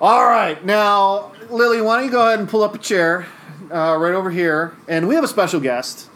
All right, now Lily, why don't you go ahead and pull up a chair uh, right over here, and we have a special guest.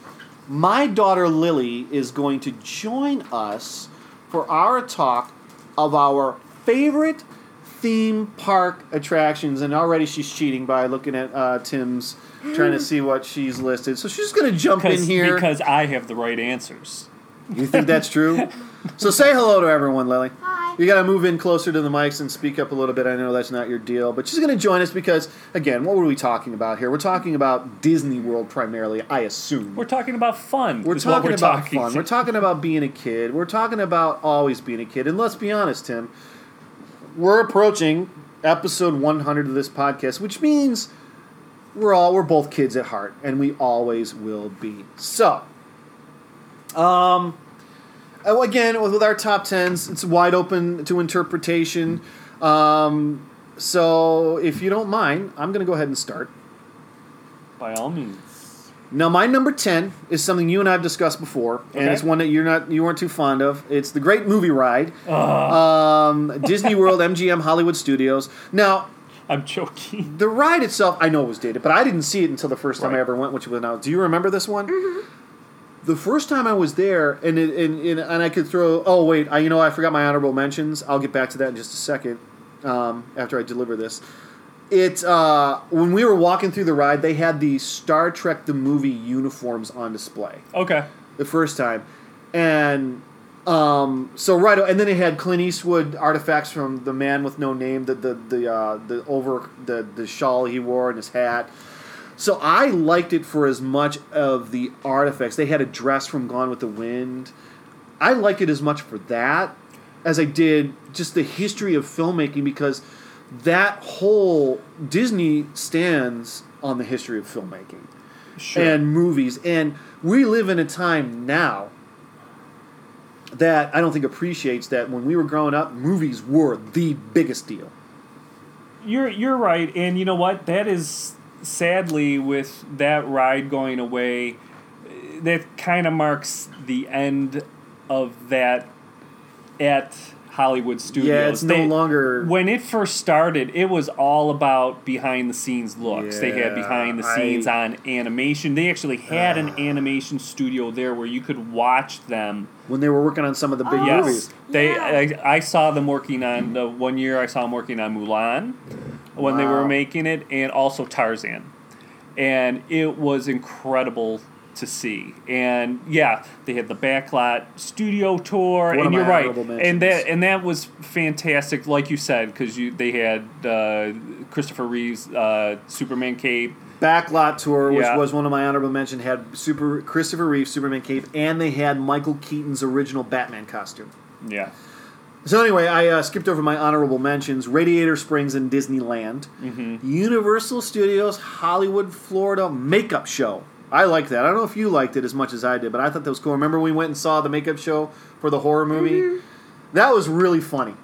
My daughter Lily is going to join us for our talk of our favorite theme park attractions, and already she's cheating by looking at uh, Tim's, trying to see what she's listed. So she's going to jump in here. because I have the right answers. You think that's true? so say hello to everyone, Lily. Hi. You got to move in closer to the mics and speak up a little bit. I know that's not your deal, but she's going to join us because, again, what were we talking about here? We're talking about Disney World primarily, I assume. We're talking about fun. We're talking we're about talking. fun. We're talking about being a kid. We're talking about always being a kid. And let's be honest, Tim, we're approaching episode 100 of this podcast, which means we're all we're both kids at heart, and we always will be. So, um, again, with with our top tens, it's wide open to interpretation. Um, so, if you don't mind, I'm going to go ahead and start. By all means. Now, my number ten is something you and I have discussed before, and it's one that you're not you weren't too fond of. It's the Great Movie Ride, Ugh, um, Disney World, MGM Hollywood Studios. Now, I'm joking. the ride itself, I know it was dated, but I didn't see it until the first time I ever went, which was now. Do you remember this one? The first time I was there, and it, and, and and I could throw. Oh wait, I you know I forgot my honorable mentions. I'll get back to that in just a second. Um, after I deliver this, it uh, when we were walking through the ride, they had the Star Trek the movie uniforms on display Okay. the first time, and um, so right, and then it had Clint Eastwood artifacts from the Man with No Name, the the the uh, the over the the shawl he wore and his hat. So I liked it for as much of the artifacts. They had a dress from Gone with the Wind. I liked it as much for that as I did just the history of filmmaking because that whole Disney stands on the history of filmmaking Sure. and movies. And we live in a time now that I don't think appreciates that when we were growing up, movies were the biggest deal. You're you're right, and you know what? That is sadly with that ride going away. That kind of marks the end of that at Hollywood Studios. Yeah, it's no longer. When it first started, it was all about behind the scenes looks. they had behind the I- scenes on animation. They actually had an animation studio there where you could watch them. when they were working on some of the big Oh, Yes, movies. they. Yeah. I, I saw them working on the one year. I saw them working on Mulan when they were making it, and also Tarzan, and it was incredible to see. And yeah, they had the backlot studio tour, One and you're right, honorable and that and that was fantastic, like you said, because you they had uh, Christopher Reeve's uh, Superman cape. Backlot Tour, which Yeah. was one of my honorable mention, had Super Christopher Reeve, Superman cape, and they had Michael Keaton's original Batman costume. Yeah, So anyway, I uh, skipped over my honorable mentions: Radiator Springs and Disneyland, Mm-hmm. Universal Studios Hollywood, Florida makeup show. I like that. I don't know if you liked it as much as I did, but I thought that was cool. Remember we went and saw the makeup show for the horror movie? That was really funny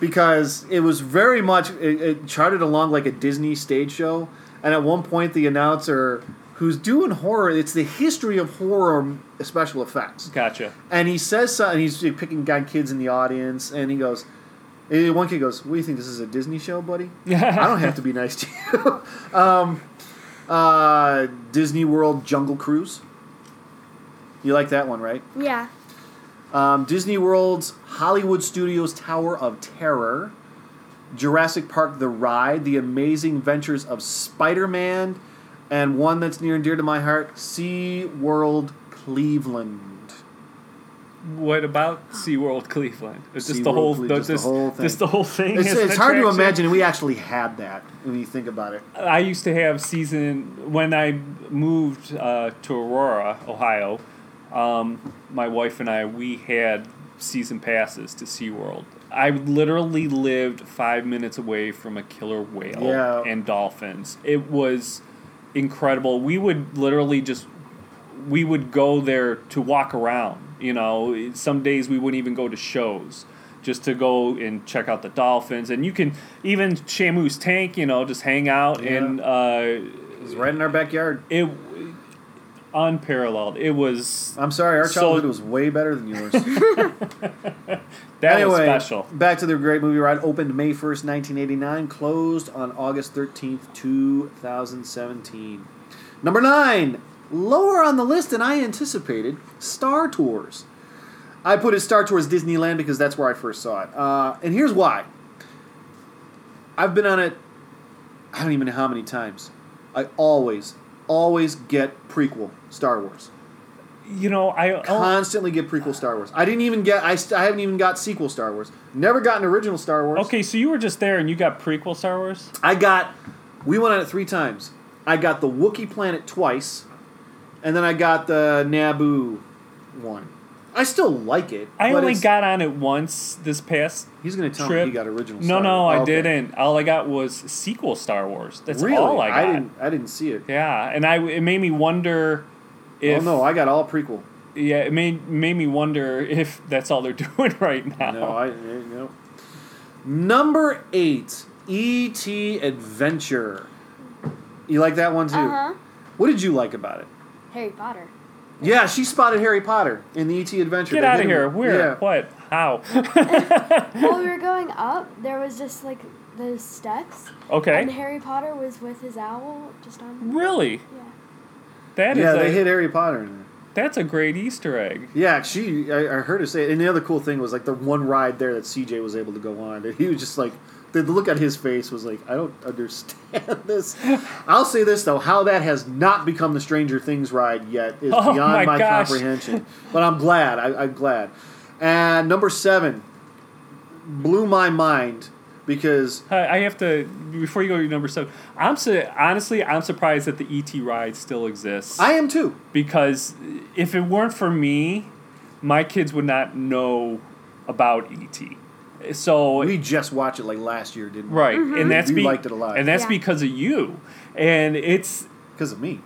because it was very much it, it charted along like a Disney stage show, and at one point the announcer. Who's doing horror? It's the history of horror special effects gotcha. and he says something. He's picking on kids in the audience, and he goes, one kid goes, "What do you think? This is a Disney show, buddy? I don't have to be nice to you." um, uh, Disney World Jungle Cruise. You like that one, right? Yeah. Um, Disney World's Hollywood Studios Tower of Terror, Jurassic Park The Ride, The Amazing Ventures of Spider Man, and one that's near and dear to my heart, Sea World Cleveland. What about SeaWorld Cleveland? It's just the whole, Cle- the, just the whole thing. just the whole thing. It's, it's hard to imagine we actually had that when you think about it. I used to have season when I moved uh, to Aurora, Ohio. Um, my wife and I we had season passes to SeaWorld. I literally lived five minutes away from a killer whale Yeah. and dolphins. It was incredible. We would literally just we would go there to walk around. You know, some days we wouldn't even go to shows just to go and check out the dolphins. And you can even Shamu's tank. You know, just hang out Yeah. and uh, It was right in our backyard. it. Unparalleled. It was I'm sorry, our So- childhood was way better than yours. that anyway, was special. back to the great movie ride. Opened May 1st, 1989. Closed on August 13th, 2017. Number nine, lower on the list than I anticipated. Star Tours. I put it Star Tours Disneyland because that's where I first saw it. Uh, and here's why. I've been on it. I don't even know how many times. I always, always get prequel Star Wars. You know, I Constantly get prequel Star Wars. I didn't even get. I, st- I haven't even got sequel Star Wars. Never gotten original Star Wars. okay. So you were just there and you got prequel Star Wars. I got. We went on it three times. I got the Wookiee planet twice, and then I got the Naboo one. I still like it. I only got on it once this past He's gonna tell trip. me he got original. No, Star no, Wars. I Oh, okay. didn't. All I got was sequel Star Wars. That's really? all I got. didn't. I didn't see it. Yeah, and I it made me wonder if oh no, I got all prequel. yeah, it made made me wonder if that's all they're doing right now. No, I no. Number eight, E.T. Adventure. You like that one too? Uh huh. What did you like about it? Harry Potter. Yeah, she spotted Harry Potter in the E.T. Adventure. Get out of here! Where? Yeah. What? How? While we were going up, there was just like the steps, Okay. and. Harry Potter was with his owl just on. Really? Yeah. That is Yeah, a, they hit Harry Potter in there. that's a great Easter egg. Yeah, she. I, I heard her say it. And the other cool thing was like the one ride there that CJ was able to go on. And he was just like, the look on his face was like, I don't understand this. I'll say this though, how that has not become the Stranger Things ride yet is Oh, beyond my my, comprehension. But I'm glad. I, I'm glad. And number seven blew my mind because I I have to before you go to number seven. I'm su- honestly I'm surprised that the ET ride still exists I am too. because if it weren't for me, my kids would not know about ET. So We just watched it like last year, didn't we? right, and mm-hmm. that's We be- liked it a lot. and that's Yeah. because of you, and it's Because of me.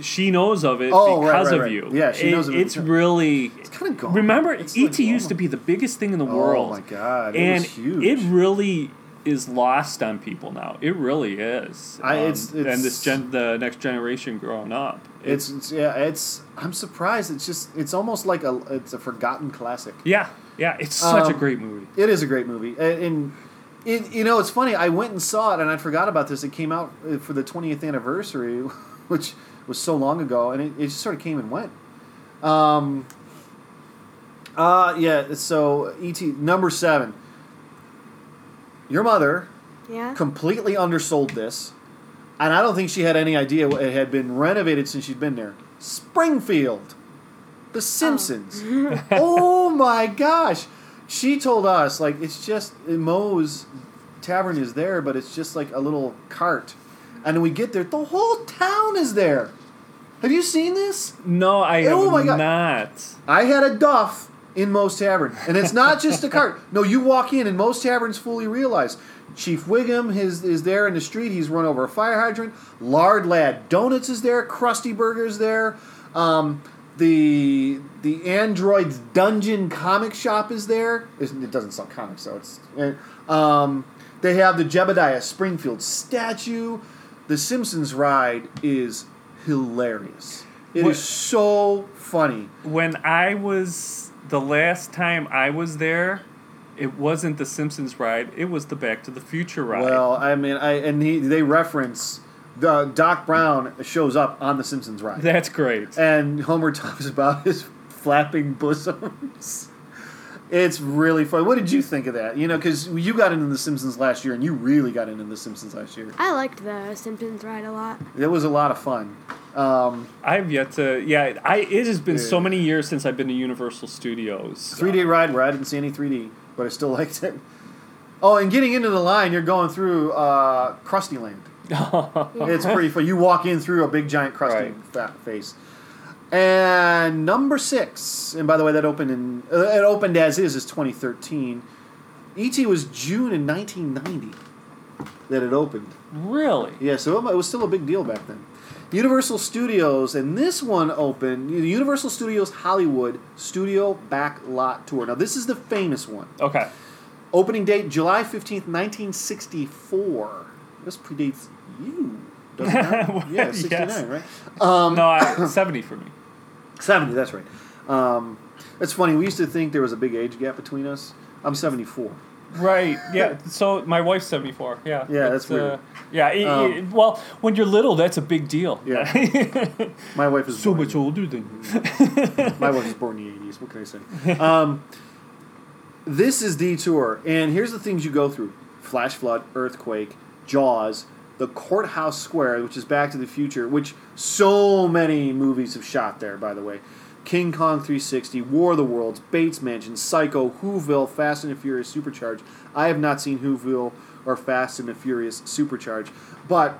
she knows of it Oh, right, because right, of you. Yeah, she It- knows of it It's really It's kind of gone. remember It's ET like used to be the biggest thing in the oh, world. Oh my god! It and was huge. it really is lost on people now. It really is. Um, I- it's- and it's- this gen, the next generation growing up. It's, it's yeah. It's I'm surprised. It's just it's almost like a it's a forgotten classic. yeah, yeah. It's such a Um, great movie. It is a great movie, and, and it, you know it's funny. I went and saw it, and I forgot about this. It came out uh, for the 20th anniversary, which was so long ago, and it, it just sort of came and went. Um. Uh yeah. So ET number seven. Your mother Yeah. completely undersold this, and I don't think she had any idea what- it had been renovated since she'd been there. Springfield, The oh. Simpsons. Oh, my gosh! She told us like it's just Moe's Tavern is there, but it's just like a little cart, and then we get there, the whole town is there. Have you seen this? No, I Oh have my God. not. I had a Duff in most taverns. and it's not just a cart. No, you walk in, and Moe's Tavern's fully realize Chief Wiggum is, is there in the street. He's run over a fire hydrant. Lard Lad Donuts is there. Krusty Burger's there. Um, the the Android's Dungeon comic shop is there. It doesn't sell comics, so it's. eh, Um, they have the Jebediah Springfield statue. The Simpsons ride is hilarious. It is What- so funny. When I was the last time I was there, it wasn't the Simpsons ride. It was the Back to the Future ride. Well, I mean, I and he they reference the Doc Brown shows up on the Simpsons ride, that's great. and Homer talks about his flapping bosoms. It's really fun. What did you think of that? You know, because you got into the Simpsons last year, and you really got into the Simpsons last year. I liked the Simpsons ride a lot. It was a lot of fun. Um, I've yet to. Yeah, I. It has been so many years since I've been to Universal Studios. 3D ride where I didn't see any 3D, but I still liked it. Oh, and getting into the line, you're going through uh, Krusty Land. It's pretty fun. You walk in through a big giant Krusty Right. fat face. And number six, and by the way, that opened in uh, it opened as is is 2013. ET was June in 1990 that it opened. really? Yeah, so it was still a big deal back then. Universal Studios, and this one opened the Universal Studios Hollywood Studio Back Lot Tour. Now this is the famous one. Okay. Opening date July 15th, 1964. This predates you. Does it count? yeah, Yes. 69, right? Um, no, I, seventy for me. 70, that's right. Um, it's funny, we used to think there was a big age gap between us. I'm 74. Right. Yeah. So my wife's seventy four. Yeah. Yeah, that's weird. Uh, yeah. it- Um, it- well, when you're little, that's a big deal. Yeah. My wife is so born- much older than you. My wife was born in the 80s. What can I say? Um, this is Detour, and here's the things you go through Flash Flood, Earthquake, Jaws, the Courthouse Square, which is Back to the Future, which so many movies have shot there, by the way. King Kong 360, War of the Worlds, Bates Mansion, Psycho, Whoville, Fast and the Furious Supercharge. I have not seen Whoville or Fast and the Furious Supercharge, but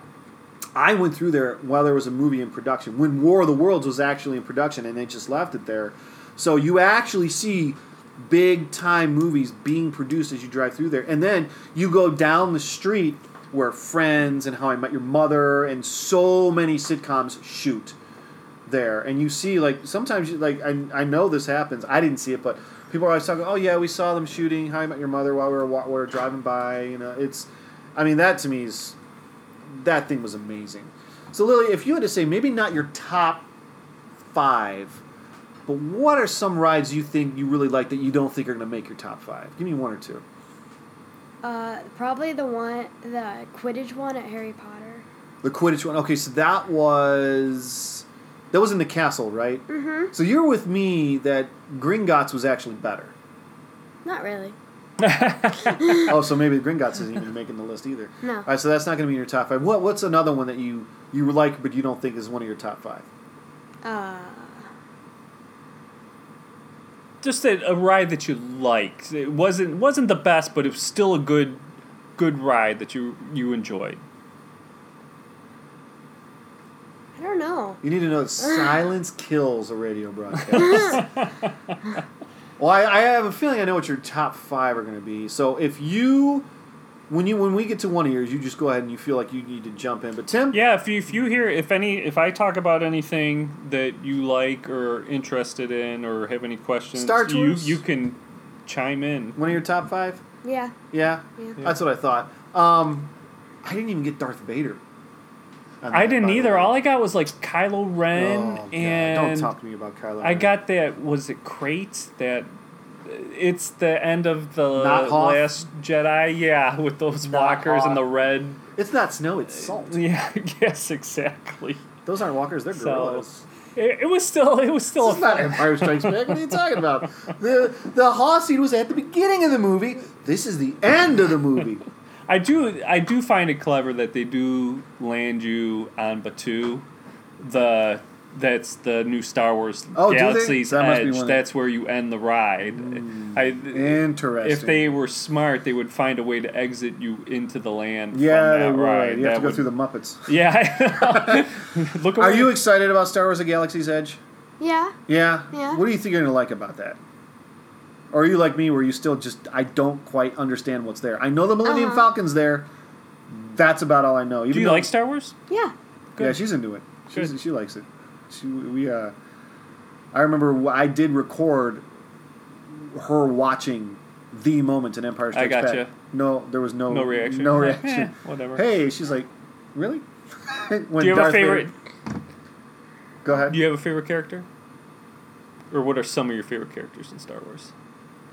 I went through there while there was a movie in production. When War of the Worlds was actually in production, and they just left it there. So you actually see big time movies being produced as you drive through there, and then you go down the street where Friends and How I Met Your Mother and so many sitcoms shoot there, and you see like sometimes you, like I, I know this happens. I didn't see it, but people are always talking. Oh yeah, we saw them shooting How I Met Your Mother while we were wa- we were driving by. You know, it's. I mean, that to me is that thing was amazing. So Lily, if you had to say maybe not your top five, but what are some rides you think you really like that you don't think are going to make your top five? Give me one or two. Uh, probably the one, the Quidditch one at Harry Potter. The Quidditch one. Okay, so that was that was in the castle, right? Mm-hmm. So you're with me that Gringotts was actually better. Not really. oh, so maybe Gringotts isn't even making the list either. No. All right, so that's not going to be in your top five. What What's another one that you you like but you don't think is one of your top five? Uh, Just a, a ride that you liked. It wasn't wasn't the best, but it was still a good good ride that you you enjoyed. I don't know. You need to know that silence kills a radio broadcast. well, I, I have a feeling I know what your top five are going to be. So if you, when you when we get to one of yours, you just go ahead and you feel like you need to jump in. But Tim, Yeah, if you if you hear if any if I talk about anything that you like or interested in or have any questions, Star you Tours? you can chime in. one of your top five? Yeah. Yeah, Yeah. that's what I thought. Um, I didn't even get Darth Vader. on I that, didn't by the either. way. All I got was like Kylo Ren Oh, God. and don't talk to me about Kylo. Ren. I Ren. got that. Was it Crait? That it's the end of the Last Jedi. Yeah, with those Not walkers Hoth. and the red. It's not snow. It's salt. Yeah. Yes. Exactly. Those aren't walkers. They're So- It, it was still. It was still. This is not Empire Strikes Back. What are you talking about? The the Hoth scene was at the beginning of the movie. This is the end of the movie. I do. I do find it clever that they do land you on Batuu. The that's the new Star Wars Oh. Galaxy's That Edge. That's where you end the ride. I, Interesting. if they were smart, they would find a way to exit you into the land. yeah, from they that would. ride. You have That to go would- through the Muppets. Yeah. Look. Are you excited about Star Wars: The Galaxy's Edge? Yeah. Yeah. Yeah. What do you think you're gonna like about that? Or are you like me, where you still just I don't quite understand what's there? I know the Millennium Uh-huh. Falcon's there. That's about all I know. Even Do you though- like Star Wars? Yeah. Yeah, she's into it. She's, she likes it. She we uh, I remember I did record her watching the moment in Empire Strikes Back. gotcha. No, there was no No reaction. No reaction. eh, whatever. Hey, she's like, really? when Do you have Darth a favorite? Vader- Go ahead. Do you have a favorite character? Or what are some of your favorite characters in Star Wars?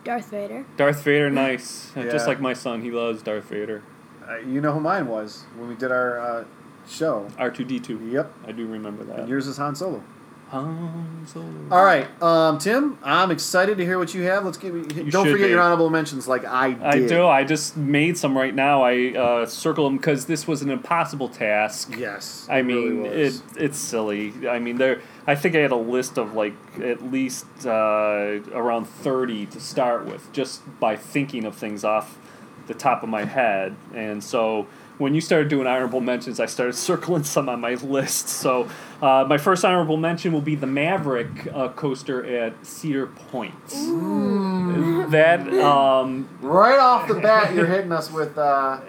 Darth Vader. Darth Vader, nice. Yeah. Just like my son, he loves Darth Vader. Uh, you know who mine was when we did our uh, show. R two D two. Yep. I do remember that. And yours is Han Solo. Han Solo. All right, um, Tim. I'm excited to hear what you have. Let's give. Me, don't forget be. your honorable mentions, like I did. I do. I just made some right now. I uh, circle them because this was an impossible task. Yes. I really mean, was. it it's silly. I mean, there. I think I had a list of like at least uh, around thirty to start with, just by thinking of things off the top of my head. And so when you started doing honorable mentions, I started circling some on my list. So uh, my first honorable mention will be the Maverick uh, coaster at Cedar Point. That um, Right off the bat, you're hitting us with. Uh,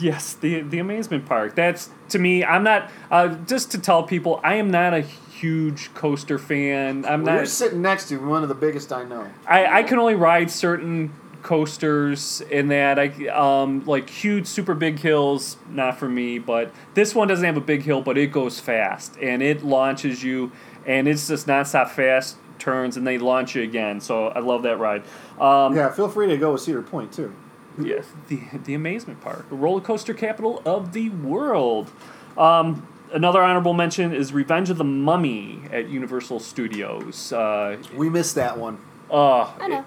Yes, the the amazement park. That's to me. I'm not uh, just to tell people. I am not a huge coaster fan. I'm well, you're sitting next to one of the biggest I know. I, I can only ride certain coasters in that I um like huge super big hills not for me but this one doesn't have a big hill but it goes fast and it launches you and it's just nonstop fast turns and they launch you again so I love that ride um, Yeah, feel free to go with Cedar Point too. Yes, the the amazement park, the roller coaster capital of the world. Um, another honorable mention is Revenge of the Mummy at Universal Studios. Uh, We missed that one. uh, I know.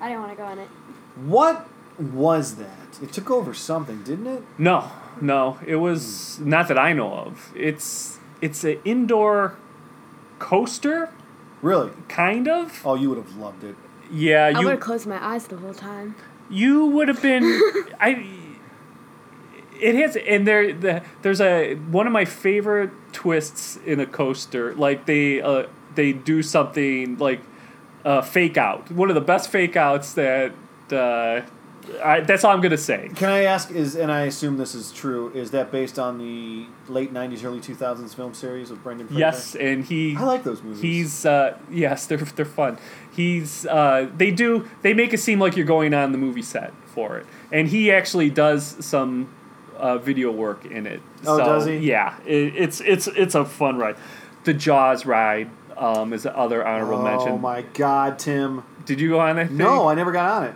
I didn't want to go on it. What was that? It took over something, didn't it? no, no, it was not that I know of. It's it's an indoor coaster, Really? kind of. Oh, you would have loved it. Yeah, you. I would you have closed my eyes the whole time. you would have been i it has and there the, there's a one of my favorite twists in a coaster like they uh, they do something like uh, fake out one of the best fake outs that uh, I, that's all i'm gonna say Can I ask? Is and I assume this is true. Is that based on the late '90s, early 2000s film series with Brendan Fraser? yes and he I like those movies. He's uh, yes, they're they're fun. He's uh, they do they make it seem like you're going on the movie set for it, and he actually does some uh, video work in it. Oh, So, does he? Yeah, it, it's it's it's a fun ride. The Jaws ride um, is the other honorable oh mention. Oh my God, Tim! Did you go on that? Thing? No, I never got on it.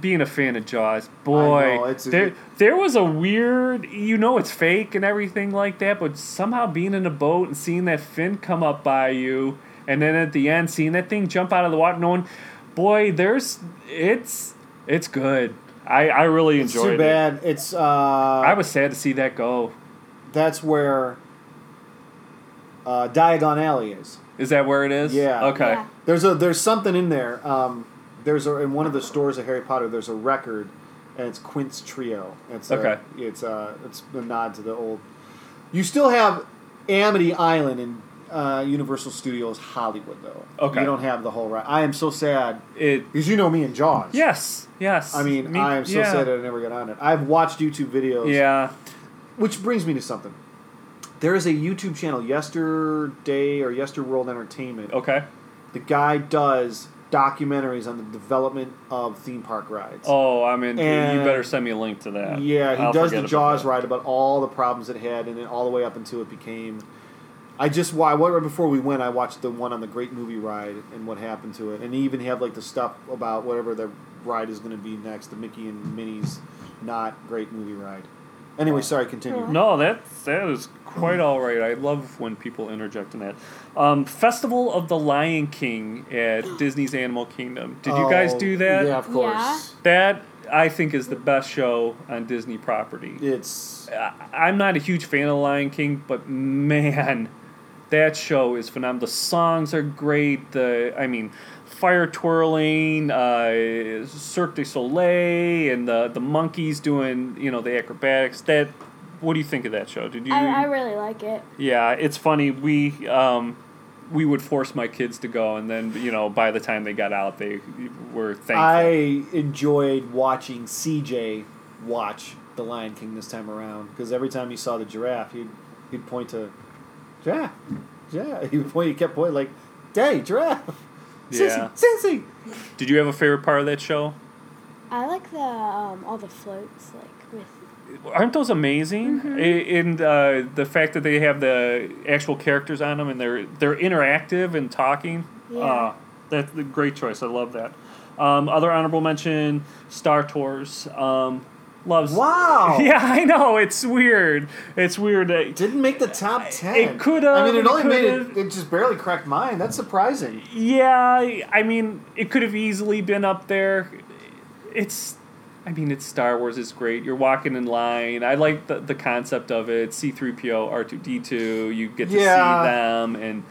Being a fan of Jaws, boy, know, it's a- there there was a weird. You know, it's fake and everything like that, but somehow being in a boat and seeing that fin come up by you, and then at the end seeing that thing jump out of the water, knowing, boy, there's it's it's good. I I really It's enjoyed too it. bad. It's uh. I was sad to see that go. That's where. Uh, Diagon Alley is. Is that where it is? Yeah. Okay. Yeah. There's a there's something in there. Um, there's a in one of the stores of Harry Potter. There's a record, and it's Quint's Trio. It's a, Okay. It's a it's a nod to the old. You still have Amity Island in uh, Universal Studios Hollywood though. Okay. You don't have the whole ride. I am so sad It. because you know me and Jaws. Yes. Yes. I mean, Me- I am so yeah. sad that I never got on it. I've watched YouTube videos. Yeah. Which brings me to something. There is a YouTube channel, Yesterday or Yesterworld Entertainment. Okay. The guy does documentaries on the development of theme park rides. Oh, I mean, you better send me a link to that. yeah, he I'll does the Jaws ride about all the problems it had, and then all the way up until it became. I just why right before we went, I watched the one on the Great Movie Ride and what happened to it, and they even have like the stuff about whatever the ride is going to be next, the Mickey and Minnie's not Great Movie Ride. Anyway, sorry, continue. No, that that is quite all right. I love when people interject in that. Um, Festival of the Lion King at Disney's Animal Kingdom. Did you guys Oh, do that? Yeah, of course. That I think is the best show on Disney property. It's I- I'm not a huge fan of Lion King, but man, that show is phenomenal. The songs are great. The I mean, fire twirling, uh, Cirque du Soleil, and the the monkeys doing you know the acrobatics. That what do you think of that show? Did you? I, I really like it. yeah, it's funny. We um, we would force my kids to go, and then you know by the time they got out, they were thankful. I enjoyed watching CJ watch The Lion King this time around because every time he saw the giraffe, he'd he'd point to giraffe, yeah. He would point. He kept pointing like, "Hey, giraffe, Yeah. Cincy, Cincy." Did you have a favorite part of that show? I like the um, all the floats like with aren't those amazing? Mm-hmm. And uh, the fact that they have the actual characters on them and they're they're interactive and talking. Yeah. Uh, that's a great choice. I love that. Um, other honorable mention: Star Tours. Um, loves. Wow. Yeah, I know it's weird. It's weird. That, Didn't make the top ten. It could've, I mean, it it only made it. It just barely cracked mine. That's surprising. yeah, I mean, it could have easily been up there. It's. I mean, it's Star Wars. It's great. You're walking in line. I like the, the concept of it. C-3PO, R2-D2. You get to Yeah. see them, and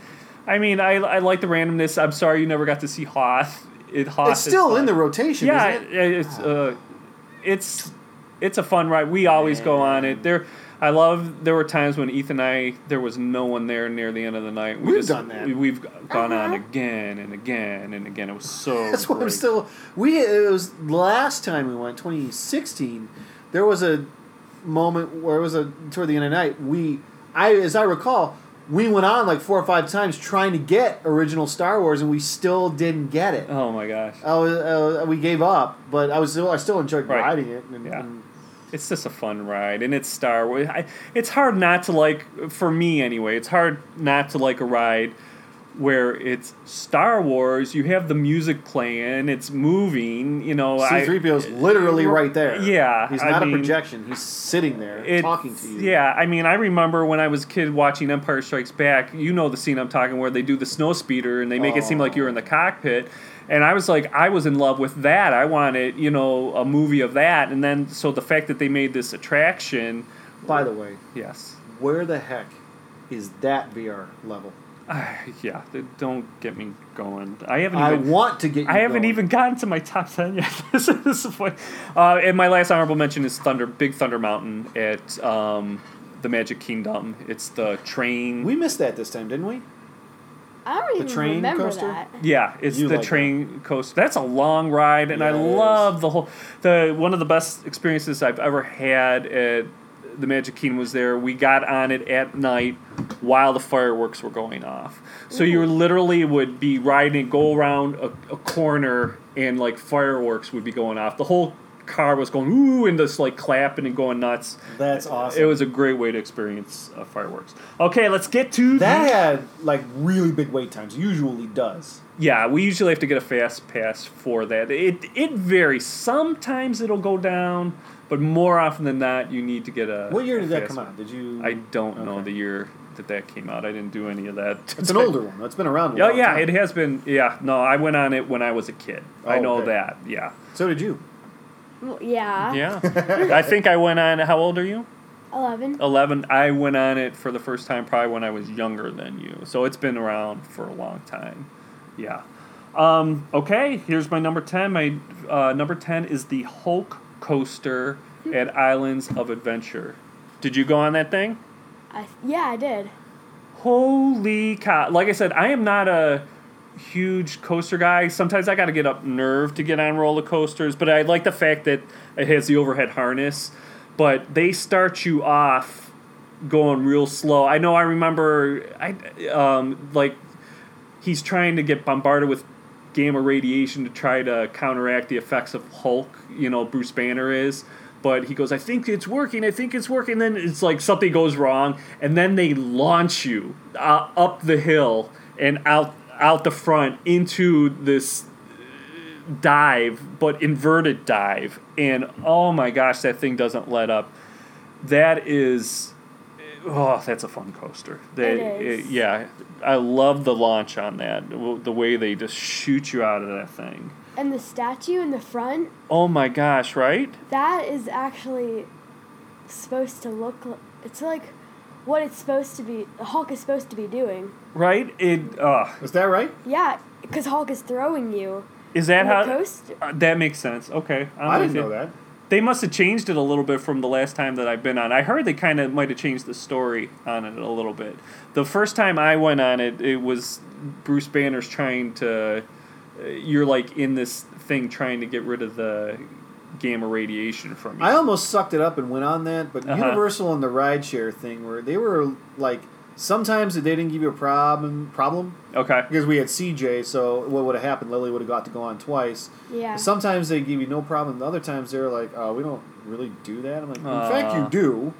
I mean, I, I like the randomness. I'm sorry you never got to see Hoth. It Hoth. It's still in the rotation. Yeah, isn't it? it- it's uh, it's it's a fun ride. We always go on it. There, I love. There were times when Ethan and I there was no one there near the end of the night. We We've just, done that. We, we've gone on Uh-huh. again and again and again. It was so. That's why I'm still. We it was last time we went, 2016. There was a moment where it was a toward the end of the night. We, I as I recall, we went on like four or five times trying to get original Star Wars, and we still didn't get it. Oh my gosh. I was, uh, we gave up, but I was still, I still enjoyed Right. riding it. And, Yeah. and It's just a fun ride, and it's Star Wars. I, it's hard not to like, for me anyway. It's hard not to like a ride where it's Star Wars. You have the music playing, it's moving. You know, I- C-3PO is literally uh, right there. Yeah, he's I not mean, a projection. He's sitting there talking to you. Yeah, I mean, I remember when I was a kid watching Empire Strikes Back. You know the scene I'm talking where they do the snow speeder and they make it seem like you're in the cockpit. And I was like, I was in love with that. I wanted, you know, a movie of that. And then, so the fact that they made this attraction, By the way, yes, where the heck is that VR level? Ah, yeah, th- don't get me going. I haven't Even, I even. want to get. You I haven't going. even gotten to my top ten yet. this is the point. Uh, and my last honorable mention is Thunder, Big Thunder Mountain at um, the Magic Kingdom. It's the train. We missed that this time, didn't we? I don't even train remember coaster? that. Yeah, it's You the like train coaster. That's a long ride, and I Yeah, it is. love the whole. The one of the best experiences I've ever had at the Magic Kingdom was there. We got on it at night while the fireworks were going off. So you literally would be riding, go around a, a corner, and like fireworks would be going off. The whole car was going ooh and just like clapping and going nuts. That's awesome. It was a great way to experience uh, fireworks. Okay, let's get to that the- had like really big wait times. Usually does. Yeah, we usually have to get a fast pass for that. It it varies. Sometimes it'll go down, but more often than not, you need to get a. What year a did that fast- come out? Did you? I don't know the year that that came out. I didn't do any of that. It's an older one. It's been around. A Oh long yeah, time. it has been. Yeah, no, I went on it when I was a kid. I Oh, know okay. that. Yeah, So did you. Well, yeah. yeah. I think I went on. How old are you? Eleven. Eleven. I went on it for the first time probably when I was younger than you. So it's been around for a long time. Yeah. Um, okay, here's my number 10. My uh, number 10 is the Hulk coaster at Islands of Adventure. Did you go on that thing? I yeah, I did. Holy cow. Like I said, I am not a huge coaster guy. Sometimes I got to get up nerve to get on roller coasters, but I like the fact that it has the overhead harness. But they start you off going real slow. I know I remember I um, like he's trying to get bombarded with gamma radiation to try to counteract the effects of Hulk, you know, Bruce Banner is. But he goes, I think it's working, I think it's working. Then it's like something goes wrong, and then they launch you uh, up the hill and out out the front into this dive, but inverted dive. And oh my gosh, that thing doesn't let up. That is Oh, that's a fun coaster. They, It is. yeah, I love the launch on that. The way they just shoot you out of that thing. And the statue in the front, Oh my gosh, right? that is actually supposed to look. Like, it's like what it's supposed to be. Hulk is supposed to be doing. Right? It. Uh, Is that right? Yeah, because Hulk is throwing you. is that on the how? coaster. Uh, that makes sense. Okay, I'm I didn't you. know that. They must have changed it a little bit from the last time that I've been on. I heard they kind of might have changed the story on it a little bit. The first time I went on it, it was Bruce Banner's trying to. uh, You're like in this thing trying to get rid of the gamma radiation from you. I almost sucked it up and went on that, but Uh-huh. Universal and the rideshare thing, where they were like, sometimes they didn't give you a problem, problem okay. because we had CJ. So what would have happened? Lily would have got to go on twice. Yeah. Sometimes they give you no problem. The other times they're like, oh, we don't really do that. I'm like, in fact, you do.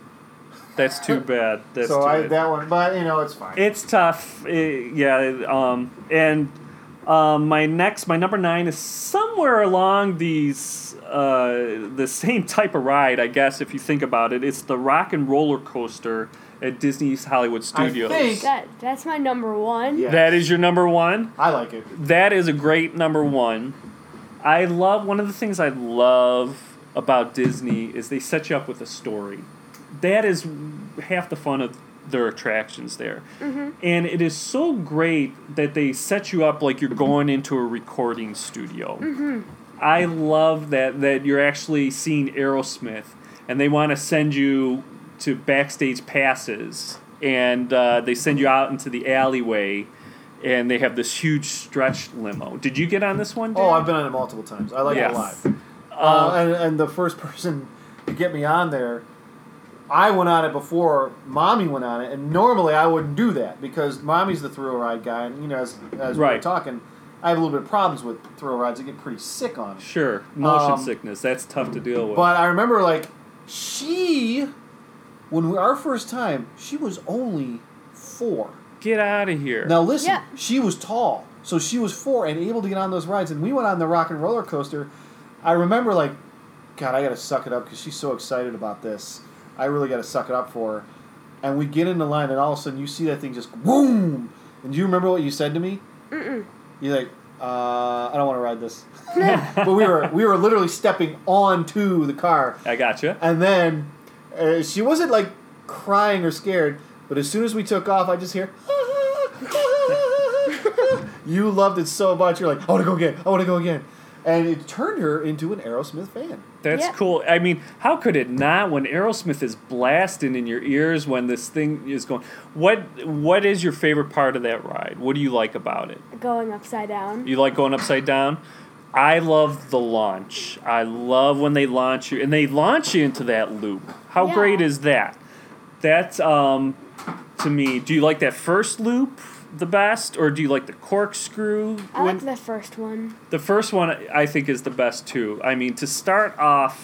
That's too bad. That's so too I bad. that one, but you know, it's fine. It's tough. eh, yeah. Um, and um, my next, my number nine is somewhere along these uh, the same type of ride, I guess, if you think about it. It's the Rock and Roller Coaster at Disney's Hollywood Studios. I think- That that's my number one. Yeah. That is your number one. I like it. That is a great number one. I love one of the things I love about Disney is they set you up with a story. That is half the fun of their attractions there. Mm-hmm. And it is so great that they set you up like you're going into a recording studio. Mm-hmm. I love that that you're actually seeing Aerosmith and they want to send you to backstage passes and uh, they send you out into the alleyway and they have this huge stretch limo. Did you get on this one? Oh, Dan? I've been on it multiple times. I like Yes. it a lot. Uh, and, and the first person to get me on there, I went on it before mommy went on it, and normally I wouldn't do that because mommy's the thrill ride guy, and you know, as, as we were talking, I have a little bit of problems with thrill rides. I get pretty sick on it. Sure, motion Um, sickness. That's tough to deal with. But I remember, like, she, when we, our first time, she was only four. Get out of here. Now listen, Yeah. she was tall, so she was four and able to get on those rides. And we went on the rock and roller coaster. I remember like, God, I got to suck it up because she's so excited about this. I really got to suck it up for her. And we get in the line, and all of a sudden you see that thing just boom. And do you remember what you said to me? Mm-mm. You're like, uh, I don't want to ride this. but we were we were literally stepping onto the car, I gotcha. and then uh, she wasn't like crying or scared, but as soon as we took off, I just hear. you loved it so much. You're like, I want to go again. I want to go again, and it turned her into an Aerosmith fan. That's Yeah. cool. I mean, how could it not when Aerosmith is blasting in your ears when this thing is going? What What is your favorite part of that ride? What do you like about it? Going upside down. You like going upside down? I love the launch. I love when they launch you and they launch you into that loop. How Yeah. great is that? That's um to me. Do you like that first loop the best or do you like the corkscrew? I when- like the first one. the first one I think is the best too. I mean, to start off,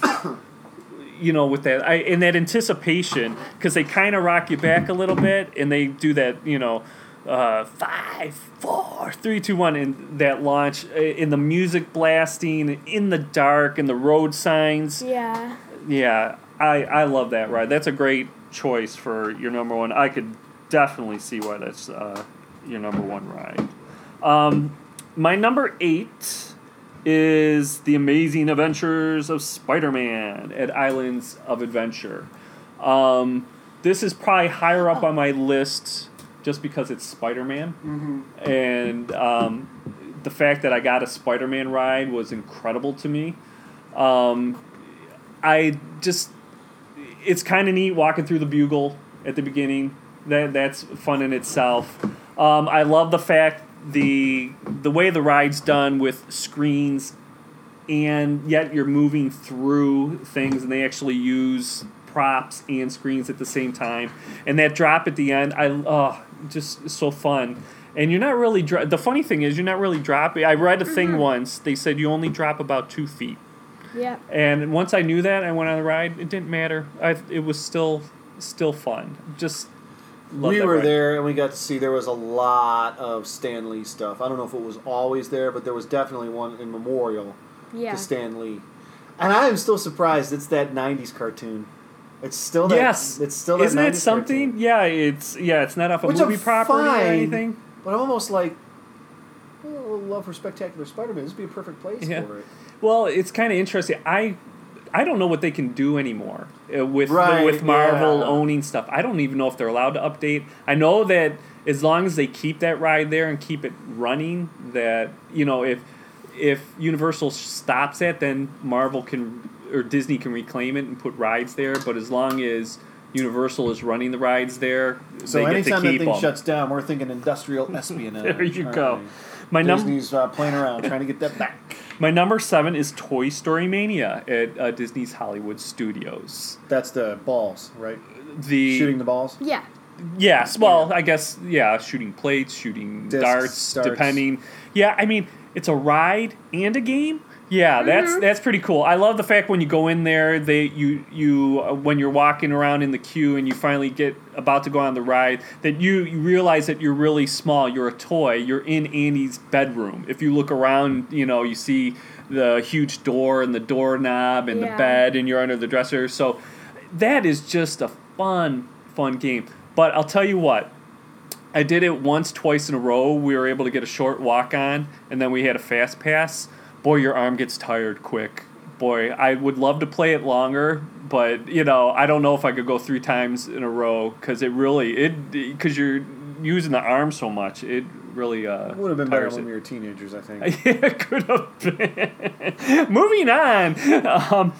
you know, with that, I in that anticipation, because they kind of rock you back a little bit, and they do that, you know, uh, five, four, three, two, one, and that launch, uh, in the music blasting, in the dark, and the road signs. Yeah. Yeah, I I love that ride. That's a great choice for your number one. I could definitely see why that's uh, your number one ride. Um, my number eight is the Amazing Adventures of Spider-Man at Islands of Adventure. Um, this is probably higher up on my list just because it's Spider-Man, Mm-hmm. and um, the fact that I got a Spider-Man ride was incredible to me. Um, I just it's kind of neat walking through the bugle at the beginning. That that's fun in itself. Um, I love the fact the the way the ride's done with screens, and yet you're moving through things, and they actually use props and screens at the same time. And that drop at the end, I oh, just so fun. And you're not really dro- the funny thing is you're not really dropping. I read a thing mm-hmm. once. They said you only drop about two feet. Yeah. And once I knew that, I went on the ride. It didn't matter. I, it was still still fun. Just love we were ride. there and we got to see there was a lot of Stan Lee stuff. I don't know if it was always there, but there was definitely one in memorial Yeah. to Stan Lee. And I am still surprised it's that '90s cartoon. It's still that. Yes, it's still that Isn't it something? cartoon. Yeah, it's yeah, it's not off a Which movie I'm property or anything. But I'm almost like, oh, love for Spectacular Spider-Man. This would be a perfect place Yeah. for it. Well, it's kind of interesting. I I don't know what they can do anymore uh, with Right, with Marvel yeah. owning stuff. I don't even know if they're allowed to update. I know that as long as they keep that ride there and keep it running, that you know if if Universal stops it, then Marvel can or Disney can reclaim it and put rides there. But as long as Universal is running the rides there, So they get to anytime that keep thing them. shuts down, we're thinking industrial espionage. There you aren't go. we? My number Disney's uh, playing around, trying to get that back. my number seven is Toy Story Mania at uh, Disney's Hollywood Studios. That's the balls, right? The Shooting the balls. Yeah. Yes, well, I guess yeah, shooting plates, shooting Discs, darts, darts. depending. Yeah, I mean, it's a ride and a game. Yeah, that's that's pretty cool. I love the fact when you go in there, they you you uh, when you're walking around in the queue and you finally get about to go on the ride, that you, you realize that you're really small. You're a toy. You're in Andy's bedroom. If you look around, you know you see the huge door and the doorknob and the bed, and you're under the dresser. So that is just a fun fun game. But I'll tell you what, I did it once, twice in a row. We were able to get a short walk on, and then we had a fast pass. Boy, your arm gets tired quick. Boy, I would love to play it longer, but you know, I don't know if I could go three times in a row because it really it because you're using the arm so much. It really uh, It would have been better when we were teenagers, I think. it could have been. Moving on. Um,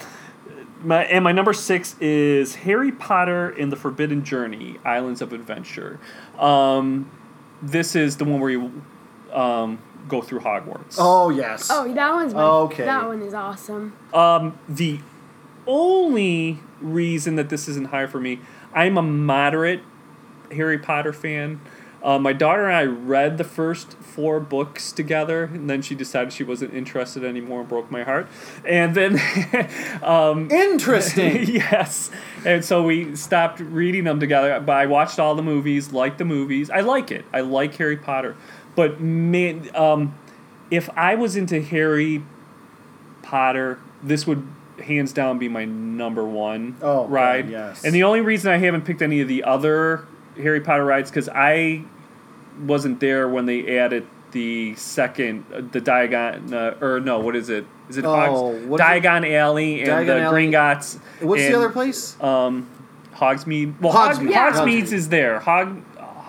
my, and my number six is Harry Potter and the Forbidden Journey: Islands of Adventure. Um, this is the one where you um, go through Hogwarts. Oh yes. Oh, that one's my, Okay. That one is awesome. Um, the only reason that this isn't higher for me, I'm a moderate Harry Potter fan. Uh, my daughter and I read the first four books together, and then she decided she wasn't interested anymore and broke my heart. And then, um, Interesting. yes, and so we stopped reading them together. But I watched all the movies, liked the movies. I like it. I like Harry Potter. But man, um, if I was into Harry Potter, this would hands down be my number one Oh, ride. God, yes. And the only reason I haven't picked any of the other Harry Potter rides because I wasn't there when they added the second, uh, the Diagon, uh, or no, what is it? Is it Oh, is it? Diagon Alley and Diagon the Alley. Gringotts. What's and, the other place? Um, Hogsmeade. Well, Hogsmeade. Hogsmeade. Yeah. Hogsmeade's Hogsmeade. is there. Hog,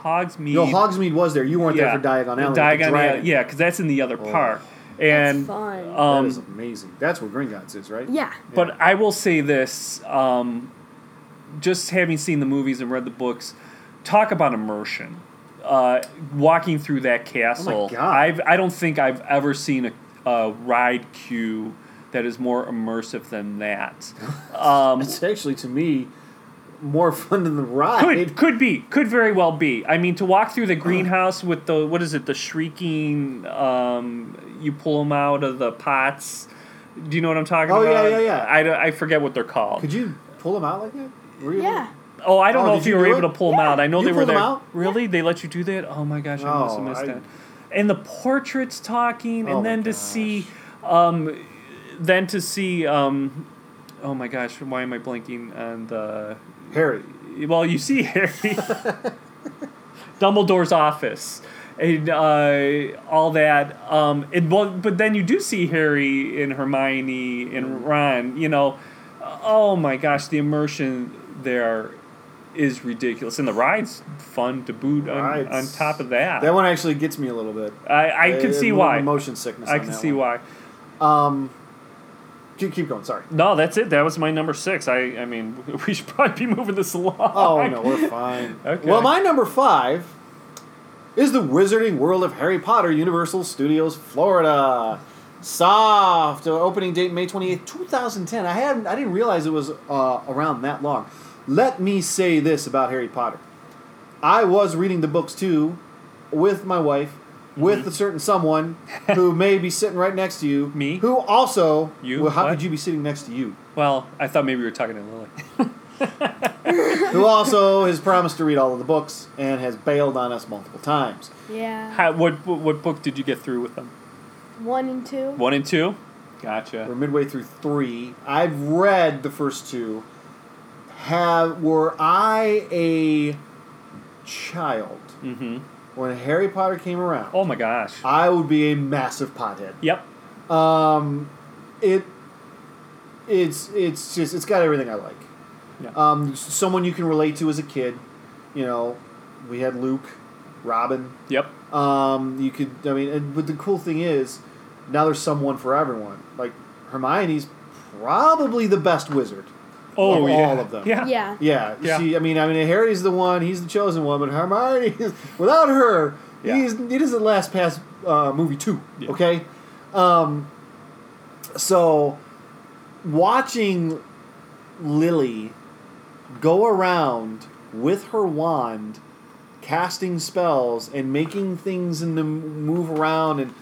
Hogsmeade. No, Hogsmeade was there. You weren't there for Diagon Alley. the Diagon. Alley. Yeah, because that's in the other Oh. park. And fun. um, that is amazing. That's where Green Gringotts is, right? yeah. But I will say this: um, just having seen the movies and read the books, talk about immersion. Uh, walking through that castle, God. I've I don't think I've ever seen a, a ride queue that is more immersive than that. Um, It's actually to me more fun than the ride. could could be could very well be. I mean, to walk through the greenhouse with the what is it? The shrieking. Um, you pull them out of the pots. Do you know what I'm talking Oh, yeah, about? yeah, yeah. I, I forget what they're called. Could you pull them out like that? Were you able- Yeah. Oh, I don't Oh, know if you you were able it? to pull them out. I know You they were pulled them there. out? Really? They let you do that? Oh my gosh, I must have missed I- that. And the portraits talking, Oh and my then to gosh. see, um, then to see, um, oh my gosh, why am I blanking on the? Harry. Well, you see Harry, Dumbledore's office, and uh, all that. Um, and well, but then you do see Harry and Hermione and Ron. You know, oh my gosh, the immersion there is ridiculous, and the ride's fun to boot. On, on top of that, That one actually gets me a little bit. I, I can see why. Motion sickness. I can see one. why. Um, keep, keep going. Sorry. No, that's it. That was my number six. I, I mean, we should probably be moving this along. Oh no, we're fine. Okay. Well, my number five is the Wizarding World of Harry Potter, Universal Studios, Florida. Soft uh, opening date May twenty eighth, two thousand ten. I hadn't, I didn't realize it was uh, around that long. Let me say this about Harry Potter. I was reading the books too, with my wife, with a certain someone who may be sitting right next to you. Me? Who also. You? Well, how What? could you be sitting next to you? Well, I thought maybe we were talking to Lily. who also has promised to read all of the books and has bailed on us multiple times. Yeah. How, what what book did you get through with them? One and two. One and two. Gotcha. We're Gotcha. midway through three. I've read the first two. Have were I a child Mm-hmm. When Harry Potter came around? Oh my gosh. I would be a massive pothead. Yep. Um, it it's it's just it's got everything I like. Yeah. Um, someone you can relate to as a kid. You know, we had Luke, Robin. Yep. Um, you could, I mean, and, but the cool thing is, now there's someone for everyone. Like Hermione's probably the best wizard. Oh Of yeah. all of them. Yeah. Yeah. Yeah, Yeah. she. I mean, I mean, Harry's the one. He's the chosen one, but Hermione, is, without her, Yeah. he's he doesn't last past uh, movie two. Yeah. Okay, um, so watching Lily go around with her wand, casting spells and making things in the move around and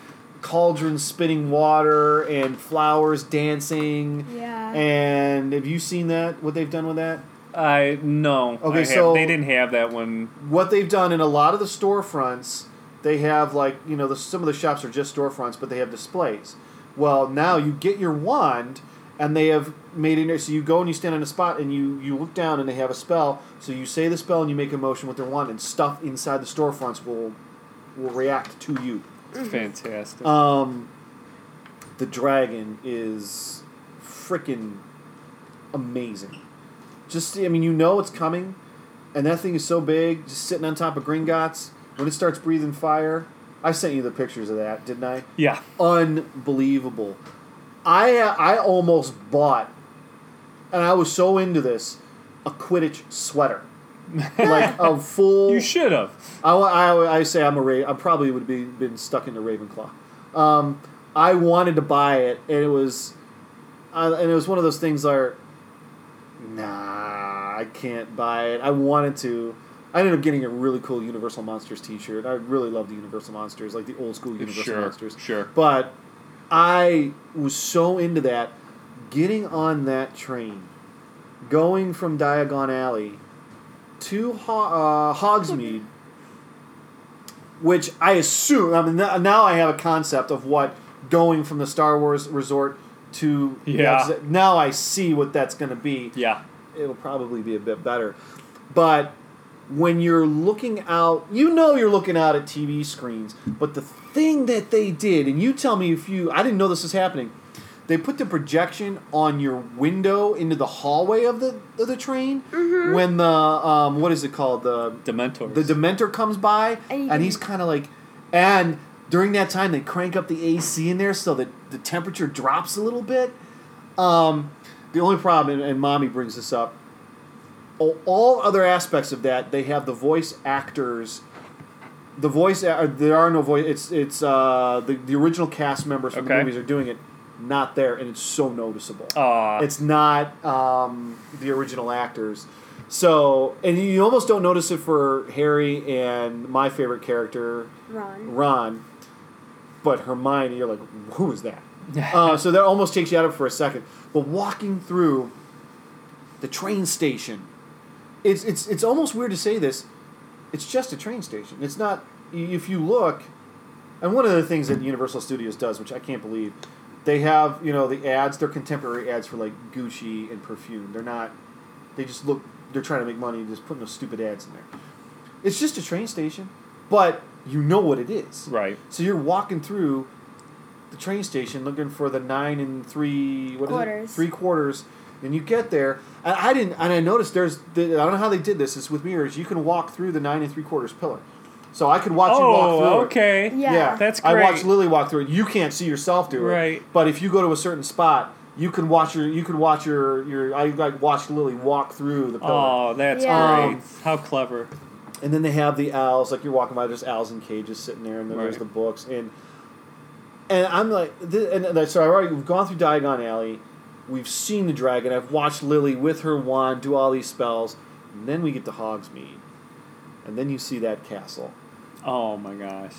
cauldrons spitting water and flowers dancing. Yeah. And have you seen that? What they've done with that? I no. Okay, I have- so- they didn't have that one. What they've done in a lot of the storefronts, they have like you know the, some of the shops are just storefronts, but they have displays. Well, now you get your wand, and they have made it so you go and you stand on a spot and you you look down and they have a spell. So you say the spell and you make a motion with their wand, and stuff inside the storefronts will will react to you. Fantastic. Um, the dragon is freaking amazing. Just, I mean, you know it's coming, and that thing is so big, just sitting on top of Gringotts. When it starts breathing fire, I sent you the pictures of that, didn't I? yeah. Unbelievable. I I almost bought, and I was so into this, a Quidditch sweater, like a full. You should have. I, I, I say I'm a Ra- I probably would be been stuck in the Ravenclaw. Um, I wanted to buy it, and it was, uh, and it was one of those things where nah, I can't buy it. I wanted to. I ended up getting a really cool Universal Monsters T-shirt. I really love the Universal Monsters, like the old school Universal Sure, Monsters. sure. But I was so into that, getting on that train, going from Diagon Alley to Ho- uh, Hogsmeade, which I assume. I mean, now I have a concept of what going from the Star Wars resort to Yeah. now I see what that's going to be Yeah. it'll probably be a bit better. But when you're looking out, you know you're looking out at TV screens. But the thing that they did, and you tell me if you, I didn't know this was happening. They put the projection on your window into the hallway of the of the train when the um, what is it called the Dementor the Dementor comes by, And and he's kind of like, and during that time they crank up the AC in there so that the temperature drops a little bit. Um, the only problem, and, and mommy brings this up, all, all other aspects of that they have the voice actors. The voice, there are no voice. It's it's uh, the the original cast members from the movies are doing it, not there, and it's so noticeable Aw. it's not um, the original actors. So, and you almost don't notice it for Harry and my favorite character, Ron. Ron. But Hermione, you're like, who is that? uh, so that almost takes you out of it for a second. But walking through the train station, it's it's it's almost weird to say this. It's just a train station. It's not. If you look, and one of the things that Universal Studios does, which I can't believe, they have you know the ads. They're contemporary ads for like Gucci and perfume. They're not. They just look. They're trying to make money. Just putting those stupid ads in there. It's just a train station, but you know what it is. right. So you're walking through the train station looking for the nine and three what is it? Three quarters. And you get there, and I didn't, and I noticed there's, the, I don't know how they did this. It's with mirrors. You can walk through the nine and three quarters pillar, so I could watch you walk oh, through Oh, it. okay. Yeah. That's great. I great. watched Lily walk through it. You can't see yourself do it, Right. But if you go to a certain spot, you can watch your, you can watch your, your. I like watched Lily walk through the pillar. Oh, that's Yeah. great. Um, How clever. And then they have the owls, like you're walking by, there's owls in cages sitting there, and then there's the books, and and I'm like, th- and and so I already we've gone through Diagon Alley, we've seen the dragon, I've watched Lily with her wand do all these spells, and then we get to Hogsmeade, and then you see that castle. Oh my gosh.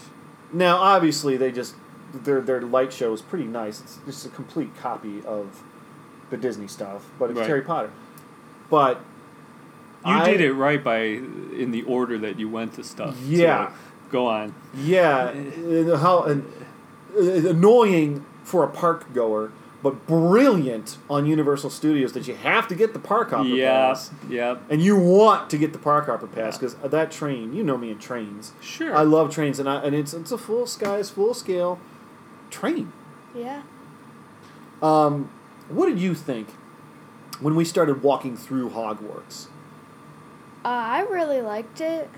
Now, obviously, they just their their light show is pretty nice. It's just a complete copy of the Disney stuff, but it's Right. Harry Potter. But You I- did it right by in the order that you went to stuff. Yeah. So, go on. Yeah, uh, how and, uh, annoying for a park goer, but brilliant on Universal Studios that you have to get the park hopper Yeah. pass, Yep. and you want to get the park hopper pass because that train. You know me in trains. Sure. I love trains, and I, and it's it's a full skies, full scale train. Yeah. Um, what did you think when we started walking through Hogwarts? Uh, I really liked it.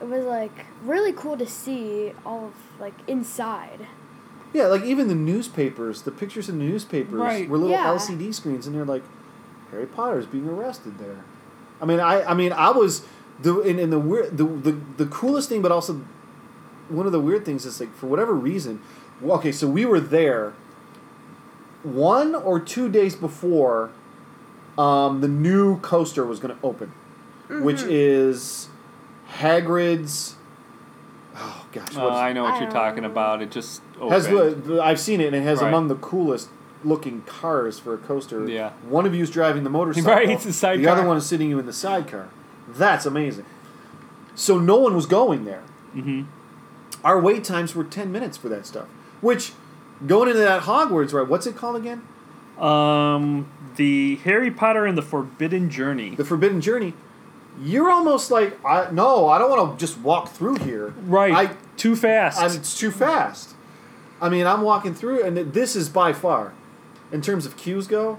It was like really cool to see all of like inside. Yeah, like even the newspapers, the pictures in the newspapers Right. were little Yeah. LCD screens, and they're like, Harry Potter's being arrested there. I mean, I, I mean, I was the in, in the weird the, the the coolest thing, but also one of the weird things is like for whatever reason. Okay, so we were there one or two days before um, the new coaster was going to open, which Mm-hmm. is Hagrid's. Oh gosh, what is I know what I you're don't talking know. about. It just has opened. the, I've seen it and it has Right. among the coolest looking cars for a coaster. Yeah. One of you is driving the motorcycle. Right, it's a sidecar. The other one is sitting you in the sidecar. That's amazing. So no one was going there. Mhm. Our wait times were ten minutes for that stuff. Which going into that Hogwarts, right? What's it called again? Um, the Harry Potter and the Forbidden Journey. The Forbidden Journey. You're almost like, I no, I don't want to just walk through here. Right. I Too fast. I'm, it's too fast. I mean, I'm walking through, and this is by far, in terms of queues go,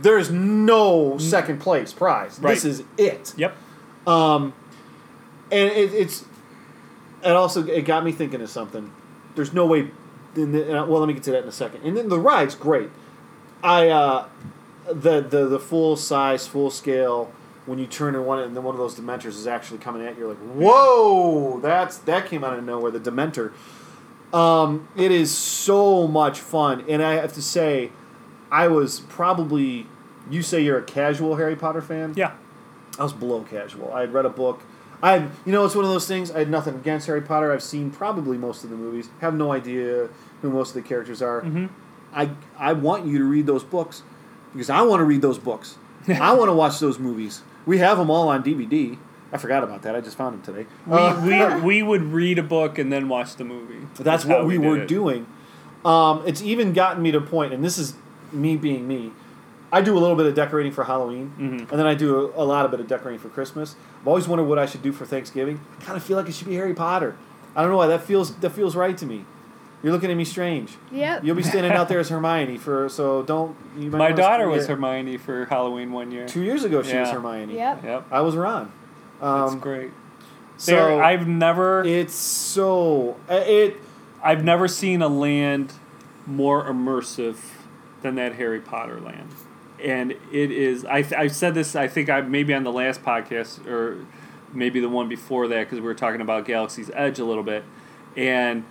there's no second place prize. Right. This is it. yep. Um, and it, it's, it also it got me thinking of something. There's no way. In the, well, let me get to that in a second. And then the ride's great. I uh, the the the full size, full scale. When you turn and one and then one of those Dementors is actually coming at you, you're like, whoa! That's that came out of nowhere. The Dementor. Um, it is so much fun, and I have to say, I was probably you say you're a casual Harry Potter fan. Yeah. I was below casual. I had read a book. I had, you know, it's one of those things. I had nothing against Harry Potter. I've seen probably most of the movies. Have no idea who most of the characters are. Mm-hmm. I I want you to read those books because I want to read those books. I want to watch those movies. We have them all on DVD. I forgot about that. I just found them today. We, Uh, we, we would read a book and then watch the movie. that's how what we, did were it. doing. Um, it's even gotten me to a point, and this is me being me. I do a little bit of decorating for Halloween, Mhm. and then I do a, a lot of bit of decorating for Christmas. I've always wondered what I should do for Thanksgiving. I kind of feel like it should be Harry Potter. I don't know why that feels that feels right to me. You're looking at me strange. Yep. You'll be standing out there as Hermione for so don't. You might My daughter was. Hermione for Halloween one year. Two years ago, she was Yeah. Hermione. Yep. Yep. I was Ron. That's Um, great. so There, I've never it's so uh, it. I've never seen a land more immersive than that Harry Potter land. And it is I I said this I think I maybe on the last podcast or maybe the one before that because we were talking about Galaxy's Edge a little bit and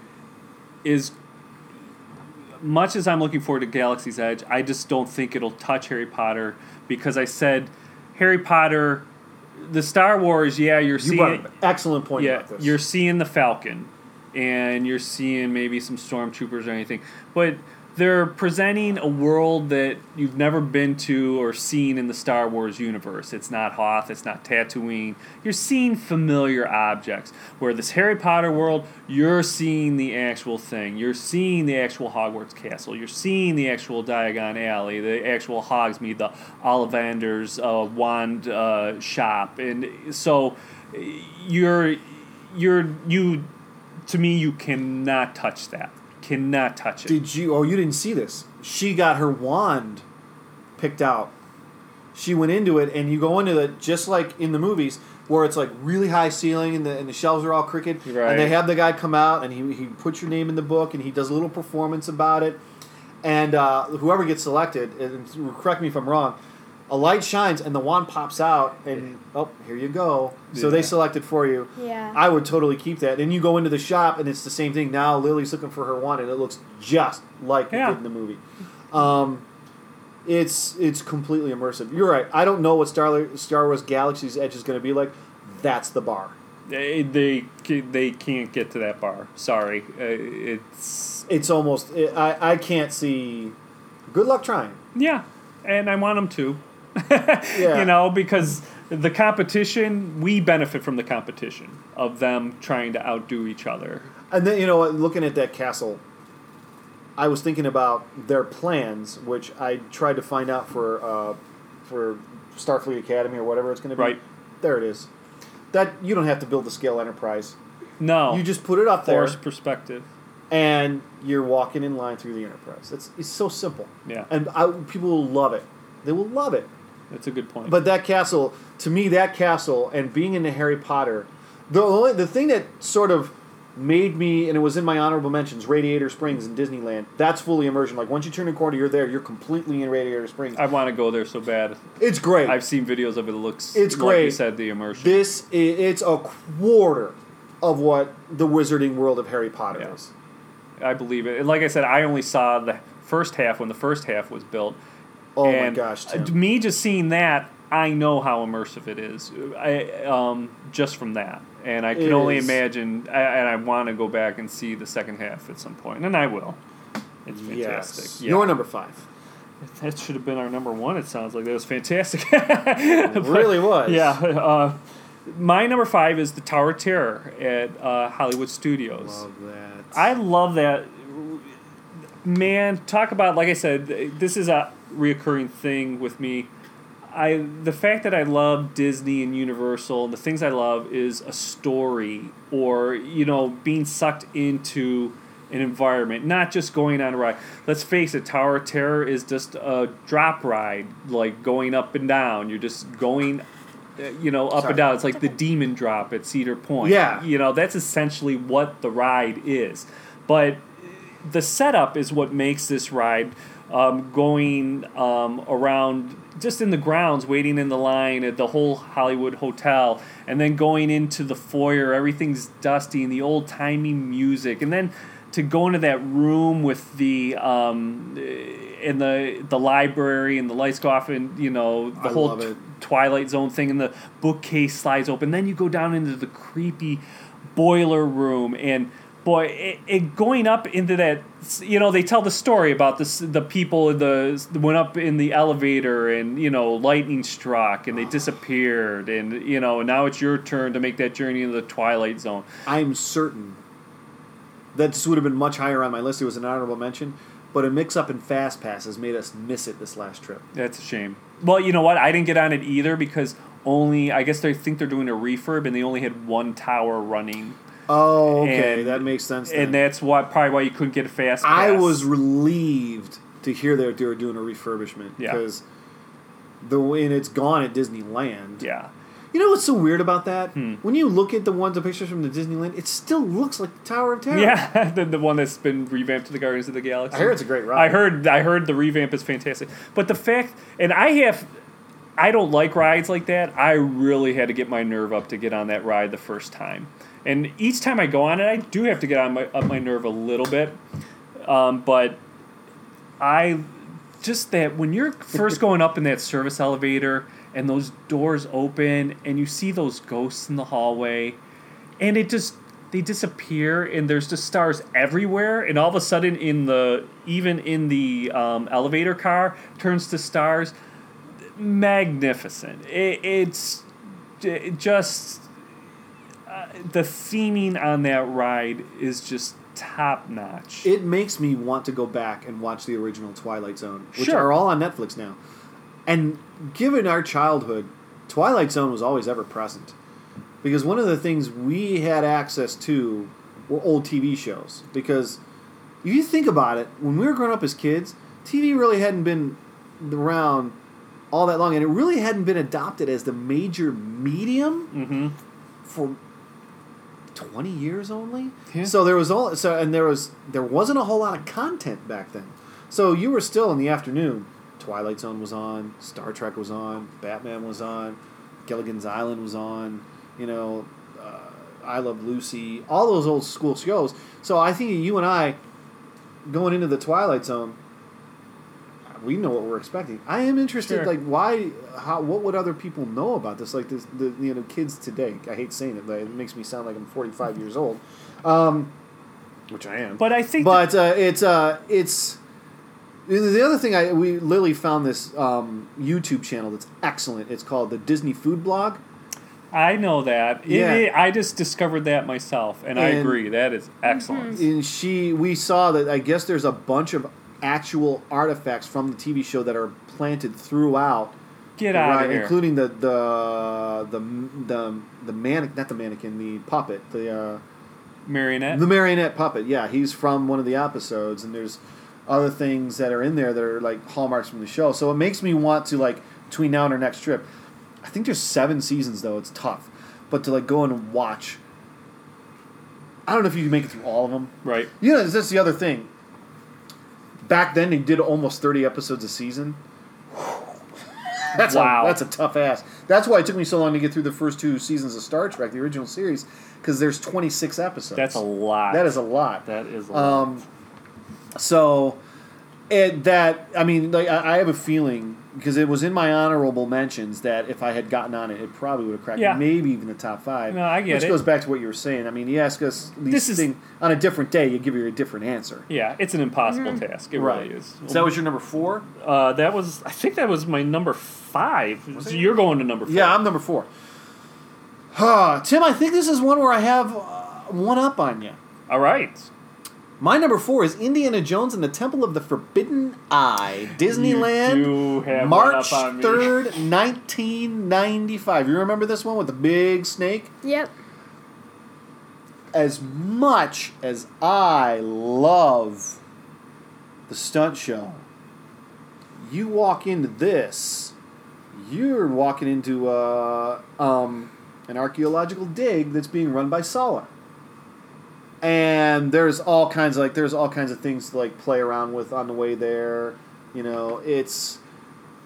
is much as I'm looking forward to Galaxy's Edge, I just don't think it'll touch Harry Potter because I said Harry Potter the Star Wars, yeah, you're You seeing excellent point yeah, about this. you're seeing the Falcon, and you're seeing maybe some stormtroopers or anything, but they're presenting a world that you've never been to or seen in the Star Wars universe. It's not Hoth, it's not Tatooine. You're seeing familiar objects. Where this Harry Potter world, you're seeing the actual thing. You're seeing the actual Hogwarts castle. You're seeing the actual Diagon Alley, the actual Hogsmeade, the Ollivander's uh, wand uh, shop, and so you're you're you to me you cannot touch that cannot touch it Did you? Oh, you didn't see this. She got her wand picked out. She went into it, and you go into it just like in the movies, where it's like really high ceiling, and the and the shelves are all crooked, Right. and they have the guy come out, and he he puts your name in the book, and he does a little performance about it, and uh, whoever gets selected, and correct me if I'm wrong. A light shines and the wand pops out, and oh, here you go. So they Yeah. selected for you. Yeah. I would totally keep that. And you go into the shop, and it's the same thing. Now Lily's looking for her wand, and it looks just like Yeah. it did in the movie. Um, it's it's completely immersive. You're right. I don't know what Star Star Wars Galaxy's Edge is going to be like. That's the bar. they, they they can't get to that bar sorry uh, it's It's almost. It, I I can't see. Good luck trying. yeah and i want them to Yeah. you know because the competition we benefit from the competition of them trying to outdo each other And then you know? Looking at that castle, I was thinking about their plans, which I tried to find out for uh, for Starfleet Academy or whatever it's going to be. Right. there, it is. That you don't have to build the scale Enterprise. no You just put it up there, perspective and you're walking in line through the Enterprise. It's it's so simple, yeah and I, people will love it. They will love it. That's a good point But that castle, to me, that castle and being into Harry Potter, the only the thing that sort of made me, and it was in my honorable mentions, Radiator Springs in Disneyland. That's fully immersion. Like once you turn a corner, you're there. You're completely in Radiator Springs. i want to go there so bad It's great. i've seen videos of it it looks It's like you great. said the immersion this i it's a quarter of what the Wizarding World of Harry Potter Yeah. is. I believe it. And Like I said, I only saw the first half when the first half was built. Oh and my gosh, Tim. me just seeing that, I know how immersive it is. I um, just from that, and I can It only is. imagine. I, and I want to go back and see the second half at some point, and I will. It's fantastic. Yes. Yeah. You're number five. that should have been our number one. It sounds like that was fantastic. It really was. Yeah. Uh, my number five is the Tower of Terror at uh, Hollywood Studios. Love that. I love that. Man, talk about like I said, this is a reoccurring thing with me. I the fact that I love Disney and Universal and the things I love is a story or you know being sucked into an environment, not just going on a ride. Let's face it, Tower of Terror is just a drop ride, like going up and down. You're just going, uh, you know, up Sorry. and down. It's like the Demon Drop at Cedar Point. Yeah. you know that's essentially what the ride is, but the setup is what makes this ride um, going um, around just in the grounds, waiting in the line at the whole Hollywood hotel, and then going into the foyer. Everything's dusty and the old timey music, and then to go into that room with the um, in the the library and the lights go off and you know the I whole t- Twilight Zone thing and the bookcase slides open. Then you go down into the creepy boiler room and boy, it, it going up into that. You know, they tell the story about this the people in the went up in the elevator and you know lightning struck and they disappeared and you know now it's your turn to make that journey into the Twilight Zone. I'm certain that this would have been much higher on my list. It was an honorable mention, but a mix up in Fast passes made us miss it this last trip. That's a shame. Well, you know what? I didn't get on it either because only I guess they think they're doing a refurb and they only had one tower running, Oh, okay, And- that makes sense. Then. and that's why probably why you couldn't get a fast. Pass. I was relieved to hear that they were doing a refurbishment Yeah. because the and it's gone at Disneyland. yeah. You know what's so weird about that? Hmm. When you look at the ones, the pictures from the Disneyland, it still looks like the Tower of Terror. Yeah, the, the one that's been revamped to the Guardians of the Galaxy. I hear it's a great ride. I heard I heard the revamp is fantastic. But the fact and I have I don't like rides like that. I really had to get my nerve up to get on that ride the first time. And each time I go on it, I do have to get on my up my nerve a little bit. Um, but I just that when you're first going up in that service elevator and those doors open and you see those ghosts in the hallway and it just they disappear and there's just stars everywhere and all of a sudden in the even in the um, elevator car turns to stars magnificent it, it's j- just uh, the theming on that ride is just top notch It makes me want to go back and watch the original Twilight Zone, which Sure. are all on Netflix now. And given our childhood, Twilight Zone was always ever present. Because one of the things we had access to were old TV shows. Because if you think about it, when we were growing up as kids, TV really hadn't been around all that long, and it really hadn't been adopted as the major medium mm-hmm. for 20 years only Yeah. so there was all so and there was there wasn't a whole lot of content back then so you were still in the afternoon twilight zone was on star trek was on batman was on gilligan's island was on you know uh, i love lucy all those old school shows so i think you and i going into the twilight zone we know what we're expecting. I am interested, Sure. like, why, how, what would other people know about this? Like, this, the you know, kids today. I hate saying it, but it makes me sound like I'm 45 years old, um, which I am. but i think But uh, it's uh, it's the other thing. I we Lily found this um, YouTube channel that's excellent. It's called the Disney Food Blog. I know that. It- Yeah. it- I just discovered that myself, and, I agree. That is excellent. and she we saw that I guess there's a bunch of actual artifacts from the TV show that are planted throughout Get out ride, of here. including the the the the the mannequin, not the mannequin, the puppet, the uh, Marionette. the marionette puppet. Yeah, he's from one of the episodes, and there's other things that are in there that are like hallmarks from the show. So it makes me want to like between now and our next trip. I think there's seven seasons though. It's tough, but to like go and watch. I don't know if you can make it through all of them. right. You know, that's the other thing. Back then, they did almost thirty episodes a season. That's Wow. a, that's a tough ass. That's why it took me so long to get through the first two seasons of Star Trek, the original series, because there's twenty six episodes. That's a lot. That is a lot. That is a lot. Um, so, it, that I mean, like I, I have a feeling because it was in my honorable mentions that if I had gotten on it, it probably would have cracked Yeah. maybe even the top five. No, I get which it. goes back to what you were saying. I mean, you ask us these This is- things on a different day, you give you a different answer. yeah, it's an impossible task. It really is. So that was your number four. Uh, that was. I think that was my number five. So you're going to number four. Yeah, I'm number four. Huh, Tim, I think this is one where I have uh, one up on you. All right. My number four is Indiana Jones and the Temple of the Forbidden Eye, Disneyland. You have March on 3rd, 1995. You remember this one with the big snake? Yep. As much as I love the stunt show, you walk into this, you're walking into uh, um, an archaeological dig that's being run by Sallah. And there's all kinds of like there's all kinds of things to like play around with on the way there. You know, it's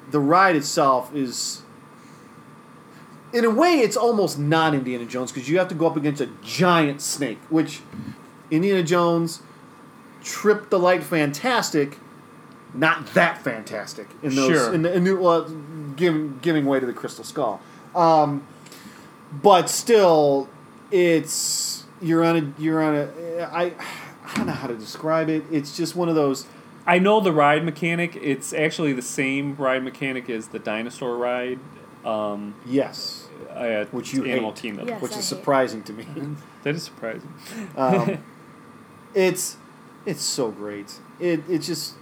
the ride itself is in a way it's almost not Indiana Jones because you have to go up against a giant snake, which Indiana Jones Trip the Light fantastic, not that fantastic in those. Sure. In the, in the, well, giving giving way to the Crystal Skull, um, but still, it's you're on a you're on a I. I don't know how to describe it. It's just one of those. I know the ride mechanic. It's actually the same ride mechanic as the dinosaur ride. Um, Yes, at Which you Animal hate. Kingdom. Yes. which I is hate. surprising to me. That is surprising. Um, it's it's so great. It it just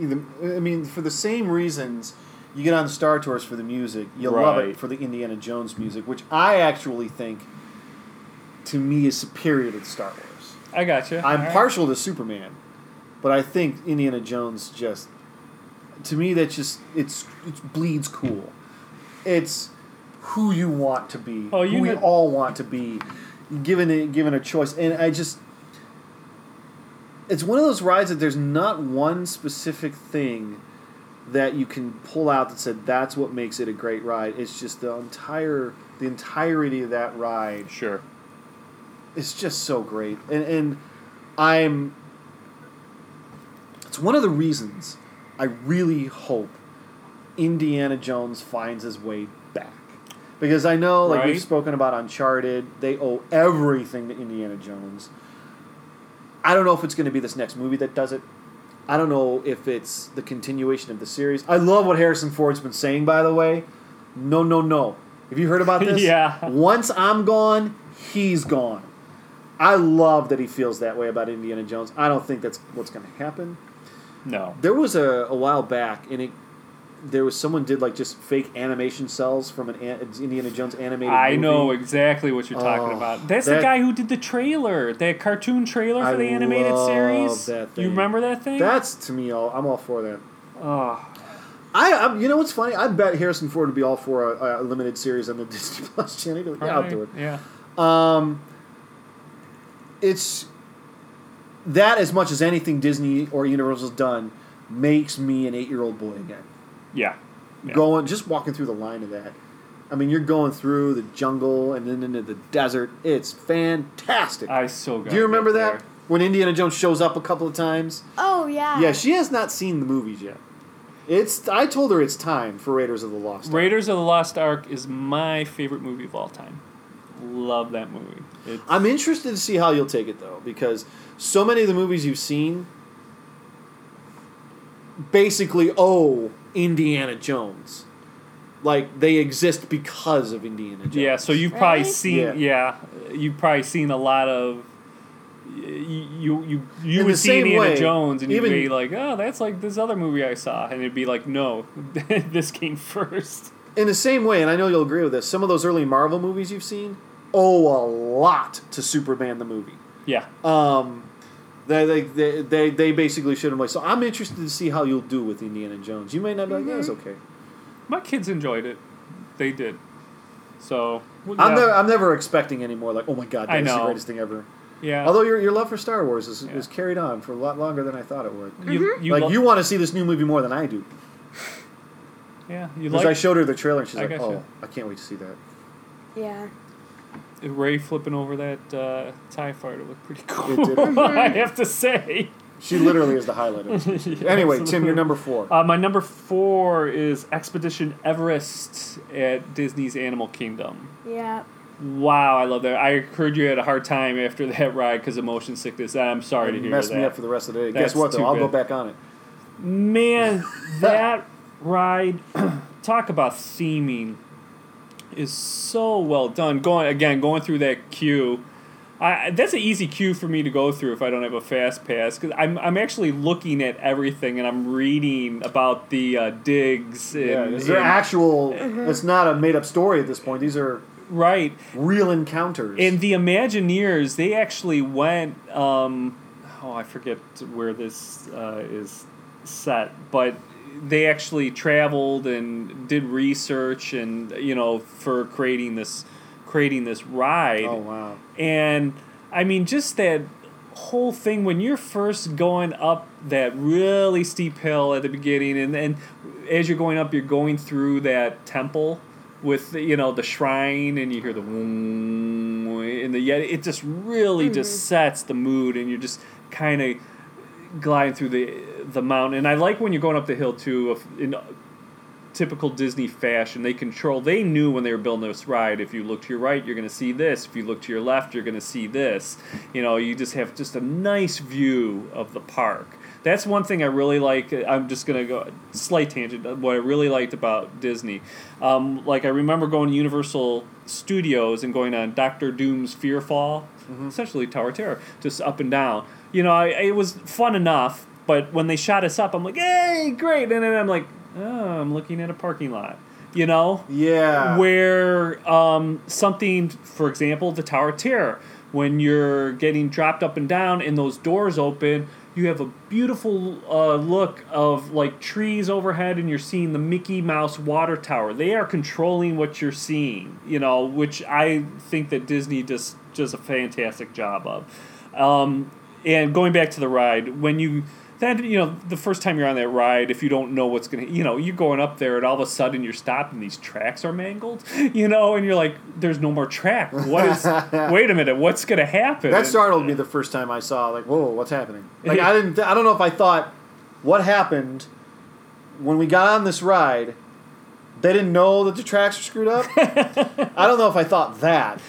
either I mean for the same reasons you get on Star Tours for the music, you love it for the Indiana Jones music, which I actually think to me is superior to Star Wars. I got you. I'm partial to Superman, but I think Indiana Jones just to me that just it's it bleeds cool. It's who you want to be. Oh, you who we all want to be, given a, given a choice. And I just it's one of those rides that there's not one specific thing that you can pull out that said that's what makes it a great ride. It's just the entire the entirety of that ride Sure. It's just so great. And and i'm it's one of the reasons i really hope indiana jones finds his way back. Because i know like we've spoken about uncharted. They owe everything to indiana jones. I don't know if it's going to be this next movie that does it. I don't know if it's the continuation of the series. I love what harrison ford's been saying by the way. No no no. Have you heard about this? Yeah. once i'm gone he's gone I love that he feels that way about Indiana Jones. I don't think that's what's going to happen. No. There was a, a while back, and it there was someone did like just fake animation cells from an, an Indiana Jones animated. I movie. know exactly what you're talking Oh, about. That's the guy who did the trailer, that cartoon trailer for I the animated love series. that. You remember that thing? That's to me all. I'm all for that. oh, I, I'm, you know what's funny? I bet Harrison Ford would be all for a, a limited series on the Disney Plus channel. He'd be like, yeah, I'll do it. Yeah. Um, it's that as much as anything Disney or Universal's done makes me an eight-year-old boy again. Yeah. Yeah. Going just walking through the line of that. I mean, you're going through the jungle and then into the desert. It's fantastic. I so got Do you remember that there. when Indiana Jones shows up a couple of times? Oh yeah. Yeah, she has not seen the movies yet. It's. I told her it's time for Raiders of the Lost. Ark. Raiders of the Lost Ark is my favorite movie of all time. Love that movie. It's, I'm interested to see how you'll take it though, because so many of the movies you've seen basically owe Indiana Jones. Like they exist because of Indiana Jones. yeah, so you've probably Really? seen Yeah. yeah. you've probably seen a lot of you you you, you In would see Indiana way, Jones and you'd be like, oh, that's like this other movie I saw, and it'd be like, no, this came first. in the same way, and I know you'll agree with this. Some of those early Marvel movies you've seen owe a lot to Superman the movie. Yeah, Um, they, they, they, they, they basically should have like. So I'm interested to see how you'll do with Indiana Jones. You may not be like, yeah, it's okay. my kids enjoyed it. They did. So well, I'm, never, I'm never expecting any more like, oh my god, that's the greatest thing ever. yeah. Although your, your love for Star Wars is, Yeah. is carried on for a lot longer than I thought it would. you, you like lo- you want to see this new movie more than I do. yeah, you Because I showed her the trailer and she's I like, gotcha. "Oh, I can't wait to see that." Yeah. Rey flipping over that uh, Tie Fighter looked pretty cool. did. I have to say. She literally is the highlight of it. Yeah, Anyway, Tim, absolutely. you're number four. Uh, my number four is Expedition Everest at Disney's Animal Kingdom. Yeah. Wow, I love that. I heard you had a hard time after that ride because of motion sickness. I'm sorry to It hear messed that. Messed me up for the rest of the day. That's Guess what? Though I'll go back on it. Man, that ride, talk about theming, is so well done. Going again, going through that queue. I, that's an easy queue for me to go through if I don't have a fast pass because I'm, I'm actually looking at everything and I'm reading about the uh, digs. And, Yeah, these are and- actual. It's not a made up story at this point. These are right. real encounters. And the Imagineers, they actually went. Um, oh, I forget where this uh, is set, but they actually traveled and did research, and you know, for creating this, creating this ride. oh wow. And I mean, just that whole thing when you're first going up that really steep hill at the beginning, and then as you're going up, you're going through that temple with you know the shrine, and you hear the and the yet it just really mm-hmm. just sets the mood, and you're just kind of gliding through the the mountain. And I like when you're going up the hill too. In typical Disney fashion, they control. They knew when they were building this ride. If you look to your right, you're going to see this. If you look to your left, you're going to see this. You know, you just have just a nice view of the park. That's one thing I really like. I'm just gonna go slight tangent. What I really liked about Disney, um, like I remember going to Universal Studios and going on Doctor Doom's Fearfall, essentially Tower Terror, just up and down. You know, I, it was fun enough, but when they shot us up, I'm like, hey, great, and then I'm like, oh, I'm looking at a parking lot. You know, Yeah. where um, something, for example, the Tower of Terror, when you're getting dropped up and down and those doors open, you have a beautiful uh, look of like trees overhead, and you're seeing the Mickey Mouse water tower. They are controlling what you're seeing, you know, which I think that Disney just does a fantastic job of. Um, and going back to the ride, when you then you know the first time you're on that ride, if you don't know what's gonna, you know, you're going up there and all of a sudden you're stopped and these tracks are mangled, you know, and you're like, there's no more track. What is? wait a minute, what's gonna happen? That And- startled me the first time I saw. Like, whoa, what's happening? Like, I didn't. I don't know if I thought what happened when we got on this ride. They didn't know that the tracks were screwed up. I don't know if I thought that.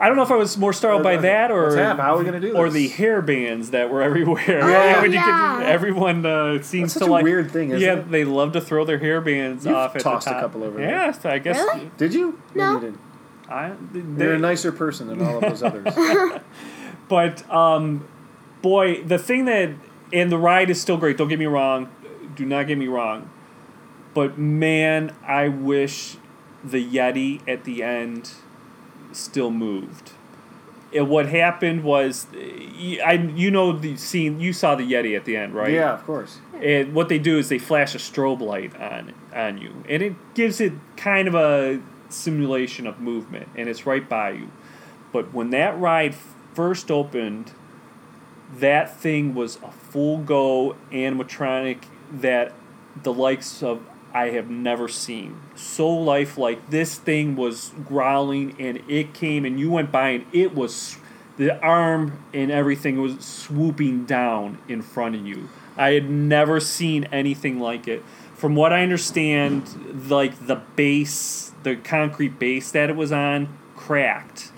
I don't know if I was more startled by that or What's happening? How are we gonna do or this? the hair bands that were everywhere. Yeah. When you Yeah. could- everyone uh, seems That's to a like weird thing, isn't yeah, it? they love to throw their hair bands You've off at tossed a the top. couple over there. Yes, I guess. Really? Did you? No. you didn't. I, You're a nicer person than all of those others. But um, boy, the thing that and the ride is still great. Don't get me wrong. Do not get me wrong. But man, I wish the Yeti at the end still moved. And what happened was, I you know the scene. You saw the Yeti at the end, right? Yeah, of course. And what they do is they flash a strobe light on on you, and it gives it kind of a simulation of movement, and it's right by you. But when that ride first opened, that thing was a full go animatronic that the likes of I have never seen. So lifelike. This thing was growling and it came and you went by and it was the arm and everything was swooping down in front of you. I had never seen anything like it. From what I understand, like the base, the concrete base that it was on cracked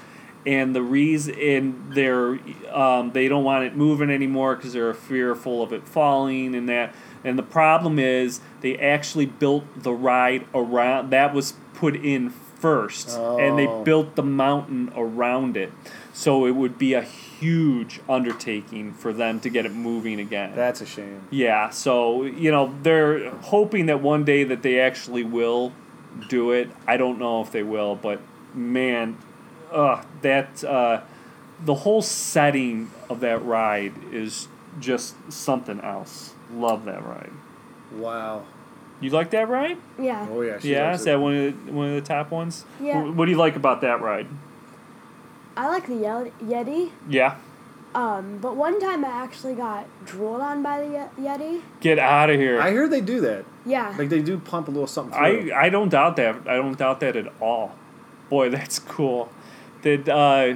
and the reason they're um, they don't want it moving anymore because they're fearful of it falling and that and the problem is they actually built the ride around that was put in first and they Oh. built the mountain around it so it would be a huge undertaking for them to get it moving again That's a shame. yeah, so you know they're hoping that one day that they actually will do it. I don't know if they will, but man, uh, that uh, the whole setting of that ride is just something else. Love that ride. Wow. You like that ride? Yeah. Oh yeah. she yeah, likes is that one of the, one of the top ones? Yeah. Wh- What do you like about that ride? I like the Yeti. Yeah, Um, but one time I actually got drooled on by the Ye- Yeti. get out of here. I hear they do that. Yeah. Like they do pump a little something I, through. I don't doubt that. I don't doubt that at all. Boy, that's cool. Did uh,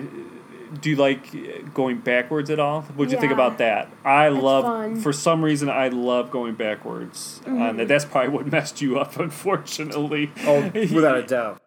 do you like going backwards at all? What'd you think about that? I It's love. fun. For some reason, I love going backwards. Mm-hmm. On that. That's probably what messed you up, unfortunately. oh, without a doubt.